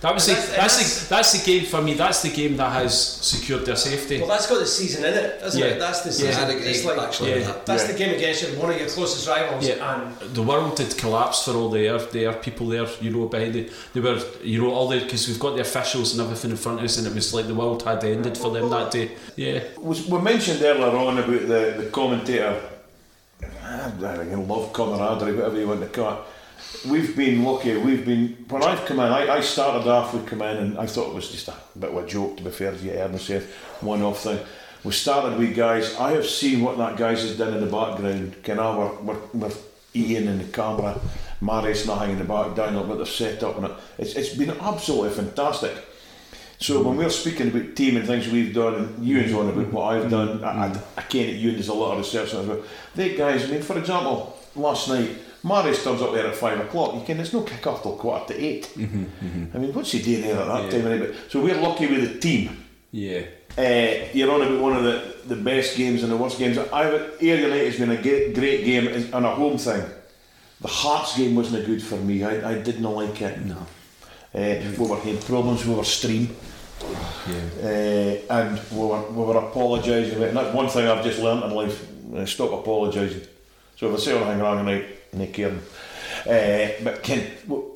That was the, that's, that's- the that's the game for me. That's the game that has secured their safety. Well, that's got the season in it, doesn't Yeah. it? That's the season. I'd It's like, actually, Yeah. that's Yeah. the game against your, one of your closest rivals. Yeah. And the world had collapsed for all the Ayr, the Ayr people there, you know, behind it. They were, you know, all the because we've got the officials and everything in front of us, and it was like the world had ended for them that day. Yeah, was we mentioned earlier on about the, the commentator I don't know, love camaraderie, whatever you want to call it. We've been lucky, we've been when I've come in, I, I started off with come in and I thought it was just a bit of a joke to be fair to you, heard me say one off thing. We started with guys, I have seen what that guys has done in the background. Can I we're, we're, we're Ian in the camera, Marius nothing in the back, Daniel, what they've set up and it. It's, it's been absolutely fantastic. So when we're speaking about team and things we've done, and Ewan's on about what I've done, I, I, I can't Ewan does a lot of research on as well. They guys, I mean, for example, last night, Marius turns up there at five o'clock. You can, there's no kick off till quarter to 8 I mean, what's he doing there at that Yeah. time? Anyway? So we're lucky with the team. yeah, Uh, you're on about one of the, the best games and the worst games. I've Ayr United has been a great, great game and a home thing. The Hearts game wasn't good for me. I, I didn't like it. no, Uh, we were having problems with our stream yeah, uh, and we were, we were apologising. And that's one thing I've just learnt in life: uh, stop apologising. So if I say anything wrong, I caring. Uh, but Ken,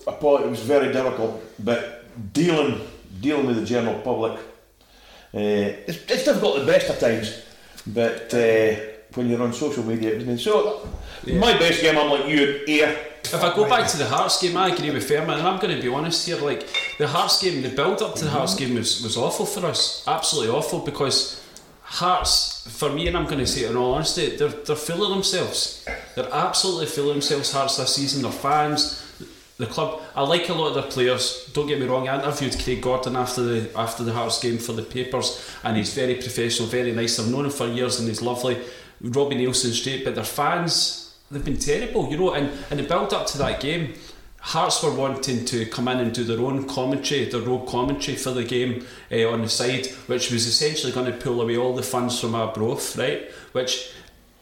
apo- it was very difficult. But dealing dealing with the general public, uh, it's, it's difficult at the best of times. But uh, when you're on social media, it was- so my best game, I'm like you here. If I go back to the Hearts game, I agree with Fairman, and I'm going to be honest here. Like the Hearts game, the build up to the Hearts game was, was awful for us, absolutely awful. Because Hearts, for me, and I'm going to say it in all honesty, they're they're full of themselves. They're absolutely full of themselves. Hearts this season, their fans, the club. I like a lot of their players. Don't get me wrong. I interviewed Craig Gordon after the after the Hearts game for the papers, and he's very professional, very nice. I've known him for years, and he's lovely. Robbie Neilson straight, but their fans they've been terrible, you know. And and the build up to that game, Hearts were wanting to come in and do their own commentary, their own commentary for the game uh, on the side, which was essentially going to pull away all the funds from Arbroath, right? Which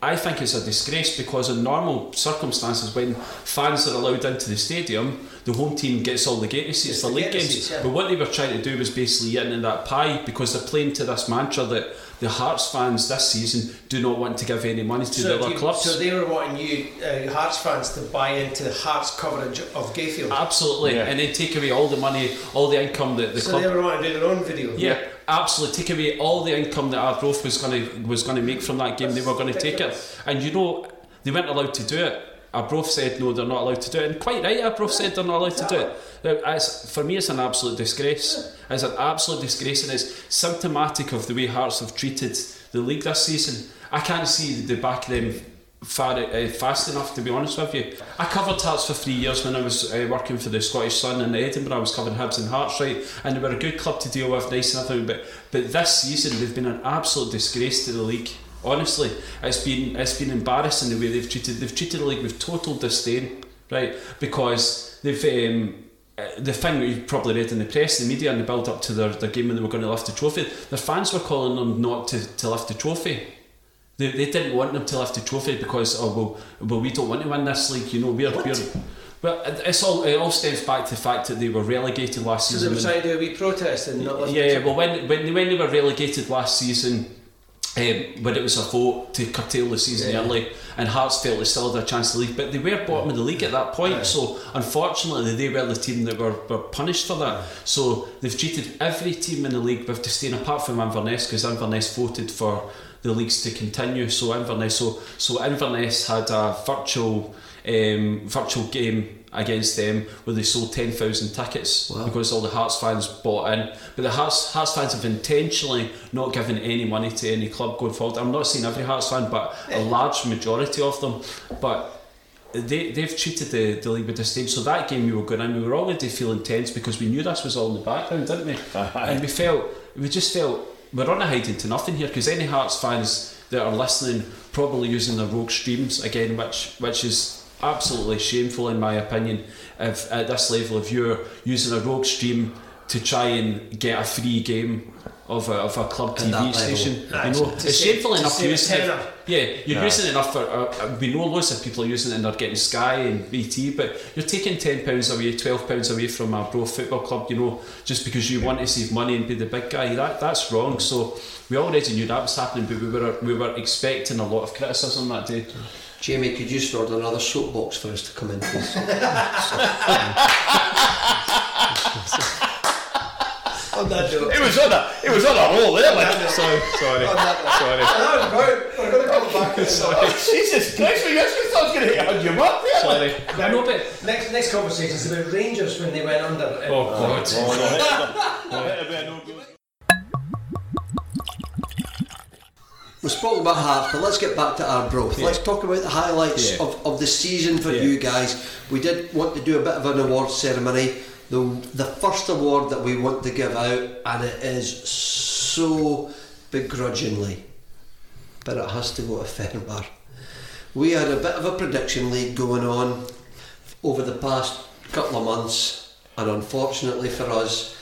I think is a disgrace because in normal circumstances, when fans are allowed into the stadium, the home team gets all the gate seats for the league games. seats, yeah. But what they were trying to do was basically eat in that pie because they're playing to this mantra that the Hearts fans this season do not want to give any money to the other you- clubs. so they were wanting you, uh, Hearts fans, to buy into the Hearts coverage of Gayfield. Absolutely, Yeah. and then take away all the money, all the income that the so club they were wanting to do their own video. Yeah, absolutely. Take away all the income that Arbroath was going to was going to make from that game. They were going to take it, and you know they weren't allowed to do it. Arbroath said no, they're not allowed to do it, and quite right. Arbroath said they're not allowed to do it. Now, It's, for me, it's an absolute disgrace. It's an absolute disgrace, and it's symptomatic of the way Hearts have treated the league this season. I can't see the back of them far, uh, fast enough to be honest with you. I covered Hearts for three years when I was uh, working for the Scottish Sun in Edinburgh. I was covering Hibs and Hearts, right, and they were a good club to deal with, nice and everything. But but this season they've been an absolute disgrace to the league. Honestly, it's been it's been embarrassing the way they've treated they've treated the league with total disdain, right? Because they've. Um, uh, the thing that you've probably read in the press, the media, and the build up to their, their game when they were going to lift the trophy, their fans were calling them not to, to lift the trophy. They, they didn't want them to lift the trophy because oh well, well we don't want to win this league. You know we're we're well it- it's all it all stems back to the fact that they were relegated last So they season. were when- trying to do a wee protest and not yeah, yeah. Well, when when they, when they were relegated last season, um, when it was a vote to curtail the season Yeah. early, and Hearts felt they still had a chance to leave, but they were bottom of the league at that point. Aye. So unfortunately, they were the team that were, were punished for that. So they've treated every team in the league with disdain, apart from Inverness, because Inverness voted for the leagues to continue. So Inverness, so so Inverness had a virtual um, virtual game against them where they sold 10,000 tickets Wow. because all the Hearts fans bought in. But the Hearts, Hearts fans have intentionally not given any money to any club going forward. I'm not saying every Hearts fan, but a large majority of them. But they, they've treated the, the league with disdain. So that game we were going in, we were already feeling tense because we knew this was all in the background, didn't we? and we felt, we just felt, we're on a hiding to nothing here because any Hearts fans that are listening probably using their rogue streams again, which which is absolutely shameful in my opinion. If at this level, if you're using a rogue stream to try and get a free game of a, of a club At TV station, you know, it's save- shameful enough a using it. Yeah, you're Yeah. using it enough for. Uh, uh, we know loads of people are using it and they're getting Sky and BT, but you're taking ten pounds away, twelve pounds away from a pro football club. You know, just because you want to save money and be the big guy. That that's wrong. So we already knew that was happening, but we were we were expecting a lot of criticism that day. Jamie, could you start another soapbox for us to come in, please? On that note. It was on a, it was on a roll there, like. Sorry, sorry, On that note. sorry. Oh, we're going, we're going to come back. Oh, Jesus Christ, we just thought I was going to hit on your mark there. Sorry. I know, but Next, next conversation is about Rangers when they went under. and- oh god. Oh, We've spoken about Hearts, but let's get back to Arbroath. Let's talk about the highlights Yeah. of, of the season for Yeah. you guys. We did want to do a bit of an award ceremony. The, the first award that we want to give out, and it is so begrudgingly, but it has to go to Fermar. We had a bit of a prediction league going on over the past couple of months, and unfortunately for us,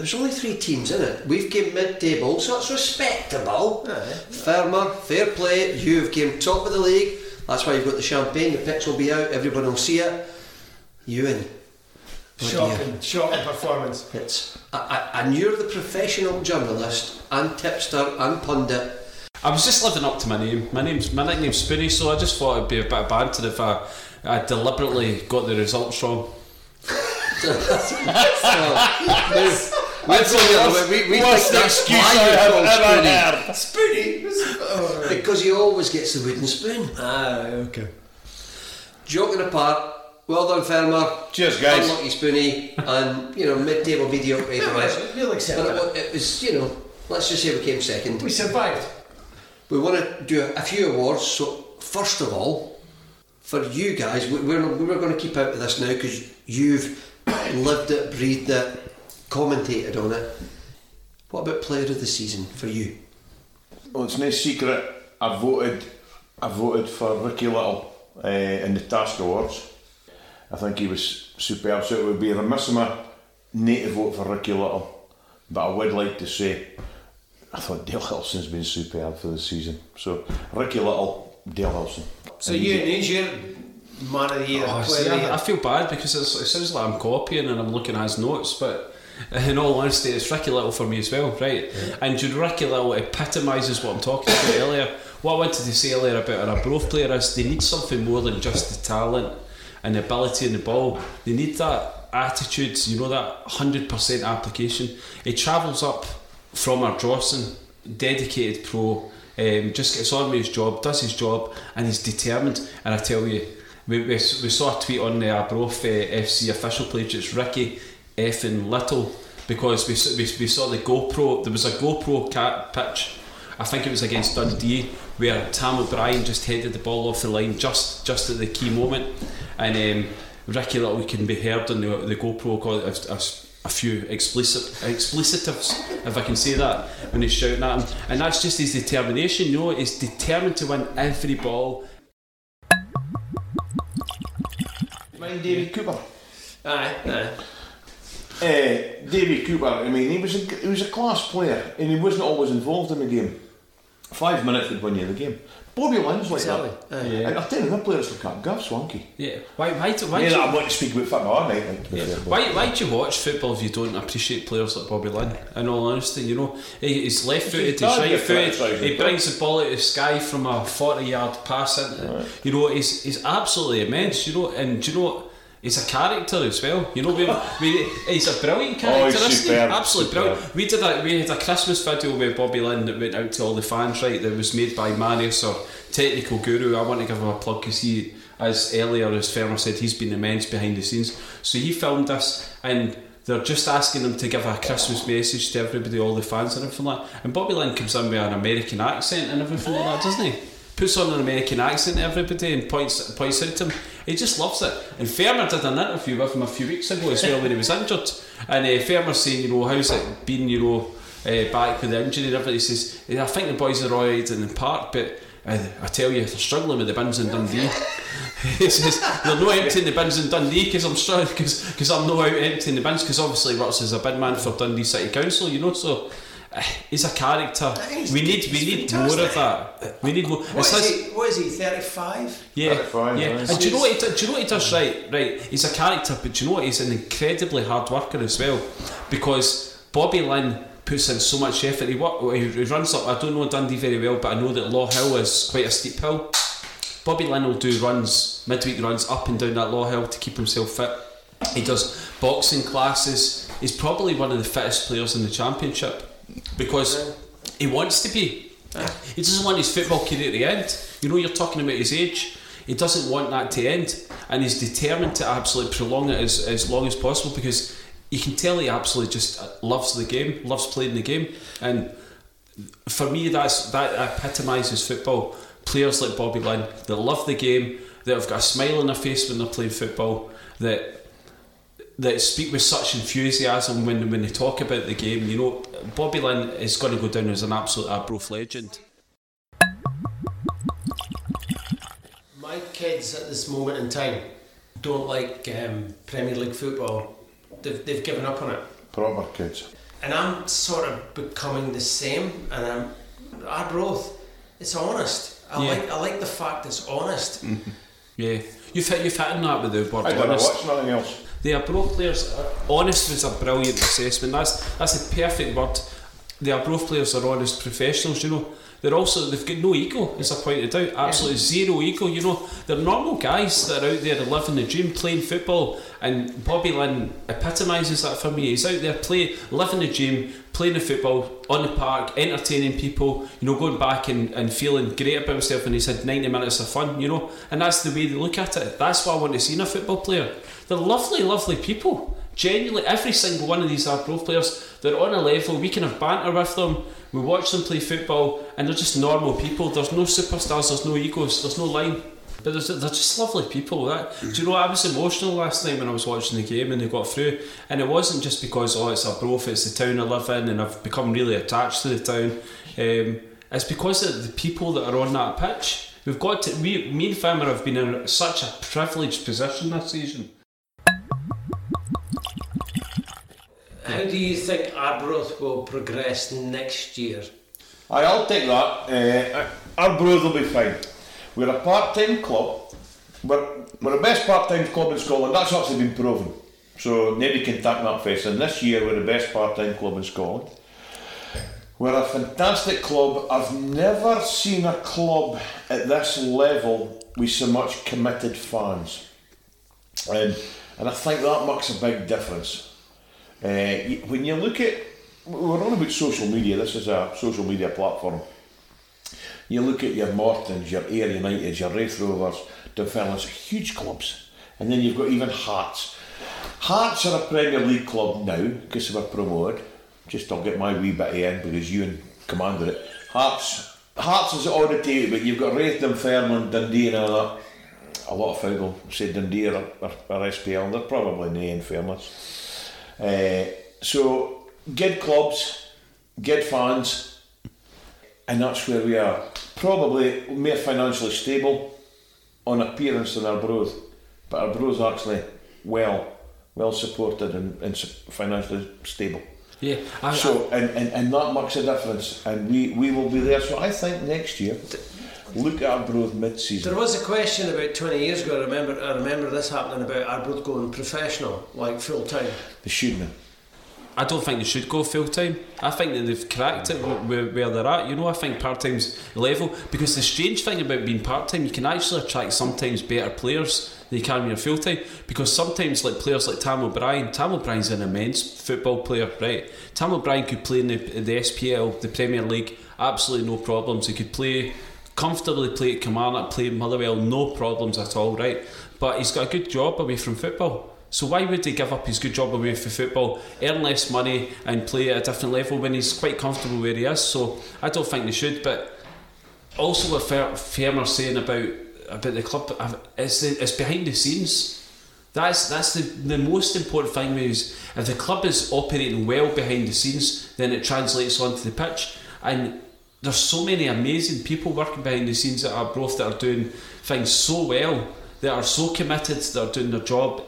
there's only three teams in it. We've came mid-table, so it's respectable. Firmer, fair play. You've came top of the league. That's why you've got the champagne. The pics will be out. Everyone will see it. Ewan, Shocking, shocking performance. it's I, I, and you're the professional journalist and tipster and pundit. I was just living up to my name. My name's my nickname's Spoonie, so I just thought it'd be a bit of banter if I, I deliberately got the results wrong. so, we, we, we What's think the that's excuse why I you're have called ever Spoonie. heard? Spoonie. Oh. Because he always gets the wooden spoon. Ah, okay. Joking apart, well done, Fermer. Cheers, guys. Unlucky Spoonie, and you know mid-table mediocrity for us. We'll accept But it, it was, you know, let's just say we came second. We survived. We want to do a, a few awards. So first of all, for you guys, we're we're going to keep out of this now because you've lived it, breathed it, commentated on it. What about Player of the Season for you? Well, it's no secret. I voted. I voted for Ricky Little. uh, in the Task Awards. I think he was superb. So it would be remiss of me not to vote for Ricky Little. But I would like to say, I thought Dale Hilson's been superb for the season. So Ricky Little, Dale Hilson. So you and Age, you're man of the year, Oh, player see, I. I feel bad because it's, it sounds like I'm copying and I'm looking at his notes, but in all honesty, it's Ricky Little for me as well, right? And Jude Ricky Little epitomises what I'm talking about earlier. What I wanted to say earlier about an Arbroath player is they need something more than just the talent and the ability in the ball. They need that attitude, you know, that 100% application. He travels up from Ardrossan, dedicated pro, um, just gets on with his job, does his job, and he's determined. And I tell you, we, we, we saw a tweet on the Arbroath uh, FC official page. It's Ricky effing Little because we, we, we saw the GoPro. There was a GoPro cat pitch. I think it was against Dundee where Tam O'Brien just headed the ball off the line just just at the key moment, and um, Ricky Little can be heard on the, the GoPro call it a, a, a few explicit explicitives, if I can say that, when he's shouting at him, and that's just his determination. You know, he's determined to win every ball. Mind David Cooper. Aye, aye. Uh, Davy Cooper, I mean, he was a, he was a class player and he wasn't always involved in the game. Five minutes would win you the game. Bobby Linn's like Exactly. that. Aye. And I'll tell you, the players look at Gav Swankie. Yeah, why why do, why Yeah, do you- I want to speak about football, I might like Yeah. Why, why do you watch football if you don't appreciate players like Bobby Linn? In all honesty, you know, he, he's left footed, he's He's right footed. he brings the ball out of the sky from a 40 yard pass into You know, he's, he's absolutely immense, you know, and do you know what? He's a character as well, you know. We, we, he's a brilliant Oh, character, he's isn't he? Absolutely superb. brilliant. We did a, we had a Christmas video with Bobby Linn that went out to all the fans, right? That was made by Marius, our technical guru. I want to give him a plug because he, as earlier as Ferner said, he's been immense behind the scenes. So he filmed this, and they're just asking him to give a Christmas message to everybody, all the fans and everything like. that. And Bobby Linn comes in with an American accent and everything like that, doesn't he? Puts on an American accent to everybody and points points out to him. He just loves it. And Ferner did an interview with him a few weeks ago as well when he was injured. And uh, saying, you know, how's it been, you know, uh, back with the injury and everything. He says, I think the boys are alright in the park, but uh, I tell you, they're struggling with the bins in Dundee. he says, they're not emptying the bins in Dundee because I'm struggling, because I'm not out emptying the bins, because obviously Ruts is a bin man for Dundee City Council, you know, so he's a character. He's- We need we he's need more of that. We need more. What It's is, his- he, what is he, 35? yeah, That's fine, yeah. right. And do you know what? He, do you know what he does right? Right, he's a character, but do you know what? He's an incredibly hard worker as well, because Bobby Linn puts in so much effort. He, work, he he runs up. I don't know Dundee very well, but I know that Law Hill is quite a steep hill. Bobby Linn will do runs, midweek runs up and down that Law Hill to keep himself fit. He does boxing classes. He's probably one of the fittest players in the championship because he wants to be. He doesn't want his football career to end. You know, you're talking about his age. He doesn't want that to end, and he's determined to absolutely prolong it as, as long as possible because you can tell he absolutely just uh, loves the game, loves playing the game, and for me, that's that epitomises football. Players like Bobby Linn that love the game, that have got a smile on their face when they're playing football, that that speak with such enthusiasm when when they talk about the game. You know, Bobby Linn is going to go down as an absolute Arbroath legend. My kids at this moment in time don't like um, Premier League football. They've, they've given up on it. Proper kids. And I'm sort of becoming the same. And I'm Arbroath. It's honest. I Yeah. like I like the fact it's honest. Yeah, you've hit you've hit on that with the word I don't honest. watch nothing else. The Arbroath players, uh, honest was a brilliant assessment. That's that's the perfect word. The Arbroath players are honest professionals. You know, they're also they've got no ego, as I pointed out. Absolutely zero ego. You know, they're normal guys that are out there living the dream, playing football. And Bobby Linn epitomises that for me. He's out there playing, living the dream, playing the football on the park, entertaining people. You know, going back and, and feeling great about himself. And he's had ninety minutes of fun. You know, and that's the way they look at it. That's what I want to see in a football player. They're lovely, lovely people. Genuinely, every single one of these Arbroath players, they're on a level. We can have banter with them. We watch them play football, and they're just normal people. There's no superstars. There's no egos. There's no line. But there's, they're just lovely people. That do you know? I was emotional last night when I was watching the game and they got through, and it wasn't just because oh it's Arbroath, it's the town I live in, and I've become really attached to the town. Um, it's because of the people that are on that pitch. We've got to. We, me and Farmer have been in such a privileged position this season. How do you think Arbroath will progress next year? Aye, I'll take that. Uh, our brother will be fine. We're a part-time club. We're, we're the best part-time club in Scotland. That's actually been proven. So nobody can take that face. And this year we're the best part-time club in Scotland. We're a fantastic club. I've never seen a club at this level with so much committed fans. And, and I think that makes a big difference. Uh, when you look at, we're on about social media, this is a social media platform. You look at your Mortons, your Ayr United, your Raith Rovers, Dunfermline's huge clubs. And then you've got even Hearts. Hearts are a Premier League club now because they were promoted. Just I'll get my wee bit in because you and commanded it. Hearts Hearts is oddity, but you've got Raith, Dunfermline, Dundee and all. A lot of people say Dundee are, are, are SPL, they're probably nae in fairness. Uh, so, good clubs, good fans, and that's where we are. Probably more financially stable on appearance than Arbroath, but our Arbroath's actually well, well supported and, and financially stable. Yeah. I, So, and, and, and that makes a difference, and we, we will be there. So, I think next year, look at Arbroath mid season. There was a question about 20 years ago. I remember. I remember this happening about Arbroath going professional, like full time. They shouldn't have. I don't think they should go full time. I think that they've cracked it where, where they're at. You know, I think part time's level because the strange thing about being part time, you can actually attract sometimes better players than you can when you're full time. Because sometimes, like players like Tam O'Brien, Tam O'Brien's an immense football player, right? Tam O'Brien could play in the, in the SPL, the Premier League, absolutely no problems. He could play comfortably, play at Kilmarnock, play Motherwell, no problems at all, right? But he's got a good job away from football. So why would he give up his good job away from football, earn less money, and play at a different level when he's quite comfortable where he is? So I don't think they should. But also what Fer- Fermer's saying about about the club, I've- it's it's behind the scenes. That's that's the, the most important thing is if the club is operating well behind the scenes, then it translates onto the pitch. And there's so many amazing people working behind the scenes at Arbroath that are doing things so well, that are so committed, that are doing their job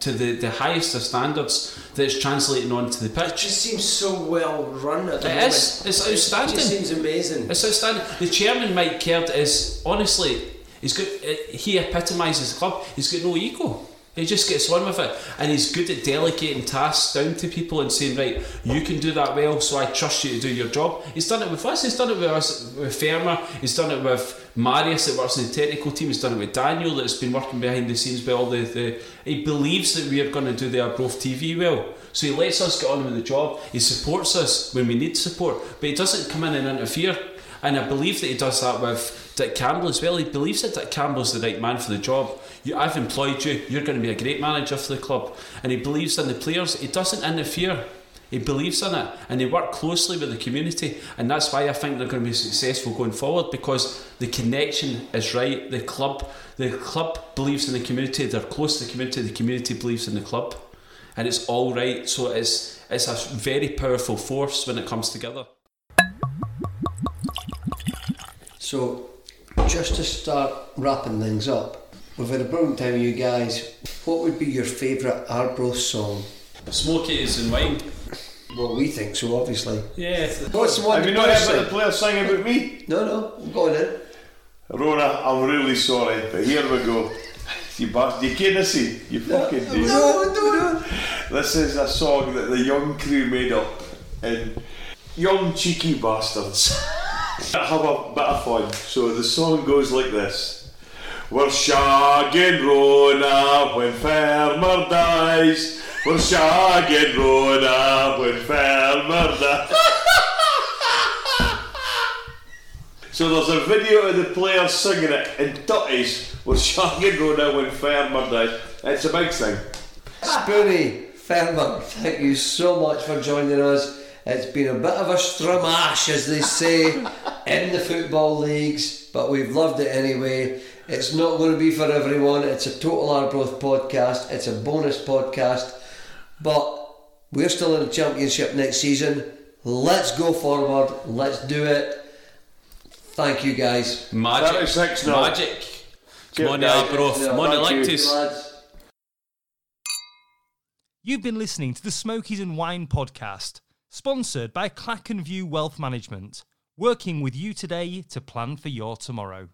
to the, the highest of standards that it's translating onto the pitch. It just seems so well run at the It moment. is. It's outstanding. It just seems amazing. It's outstanding. The chairman, Mike Caird, is honestly, he's got. He epitomises the club. He's got no ego. He just gets on with it, and he's good at delegating tasks down to people and saying, "Right, you can do that well, so I trust you to do your job." He's done it with us. He's done it with us, with Fermer. He's done it with Marius that works in the technical team. He's done it with Daniel that's been working behind the scenes with all the. the he believes that we are going to do the Arbroath TV well, so he lets us get on with the job. He supports us when we need support, but he doesn't come in and interfere. And I believe that he does that with Dick Campbell as well. He believes that Dick Campbell's the right man for the job. You, I've employed you, you're going to be a great manager for the club. And he believes in the players. He doesn't interfere. He believes in it and they work closely with the community. And that's why I think they're going to be successful going forward because the connection is right. The club, the club believes in the community. They're close to the community. The community believes in the club. And it's all right. So it's, it's a very powerful force when it comes together. So, just to start wrapping things up, we've had a brilliant time with you guys. What would be your favourite Arbroath song? Smokies and wine. Well, we think so, obviously. Yeah. What's the one Have you the not players heard about sing? the players singing about me? No, no, I'm going in. Rona, I'm really sorry, but here we go. You bastard, you can't see. You fucking do. No, no, no. This is a song that the young crew made up, and young cheeky bastards have a bit of fun. So the song goes like this: We're shagging Rona when Fermer dies. We're shagging Rona when Fermer dies. So there's a video of the players singing it in tutties with shagging Rona when Fermer dies. It's a big thing. Spoonie, Fairmont, thank you so much for joining us. It's been a bit of a stramash, as they say, in the football leagues, but we've loved it anyway. It's not going to be for everyone. It's a total Arbroath podcast. It's a bonus podcast, but we're still in the championship next season. Let's go forward. Let's do it. Thank you guys. Magic. 36 now. Magic. Cheers, Come on. Arbroath. Yeah, Come on, you. Lichties. Lads. You've been listening to the Smokies and Wine podcast, sponsored by Clackenview Wealth Management, working with you today to plan for your tomorrow.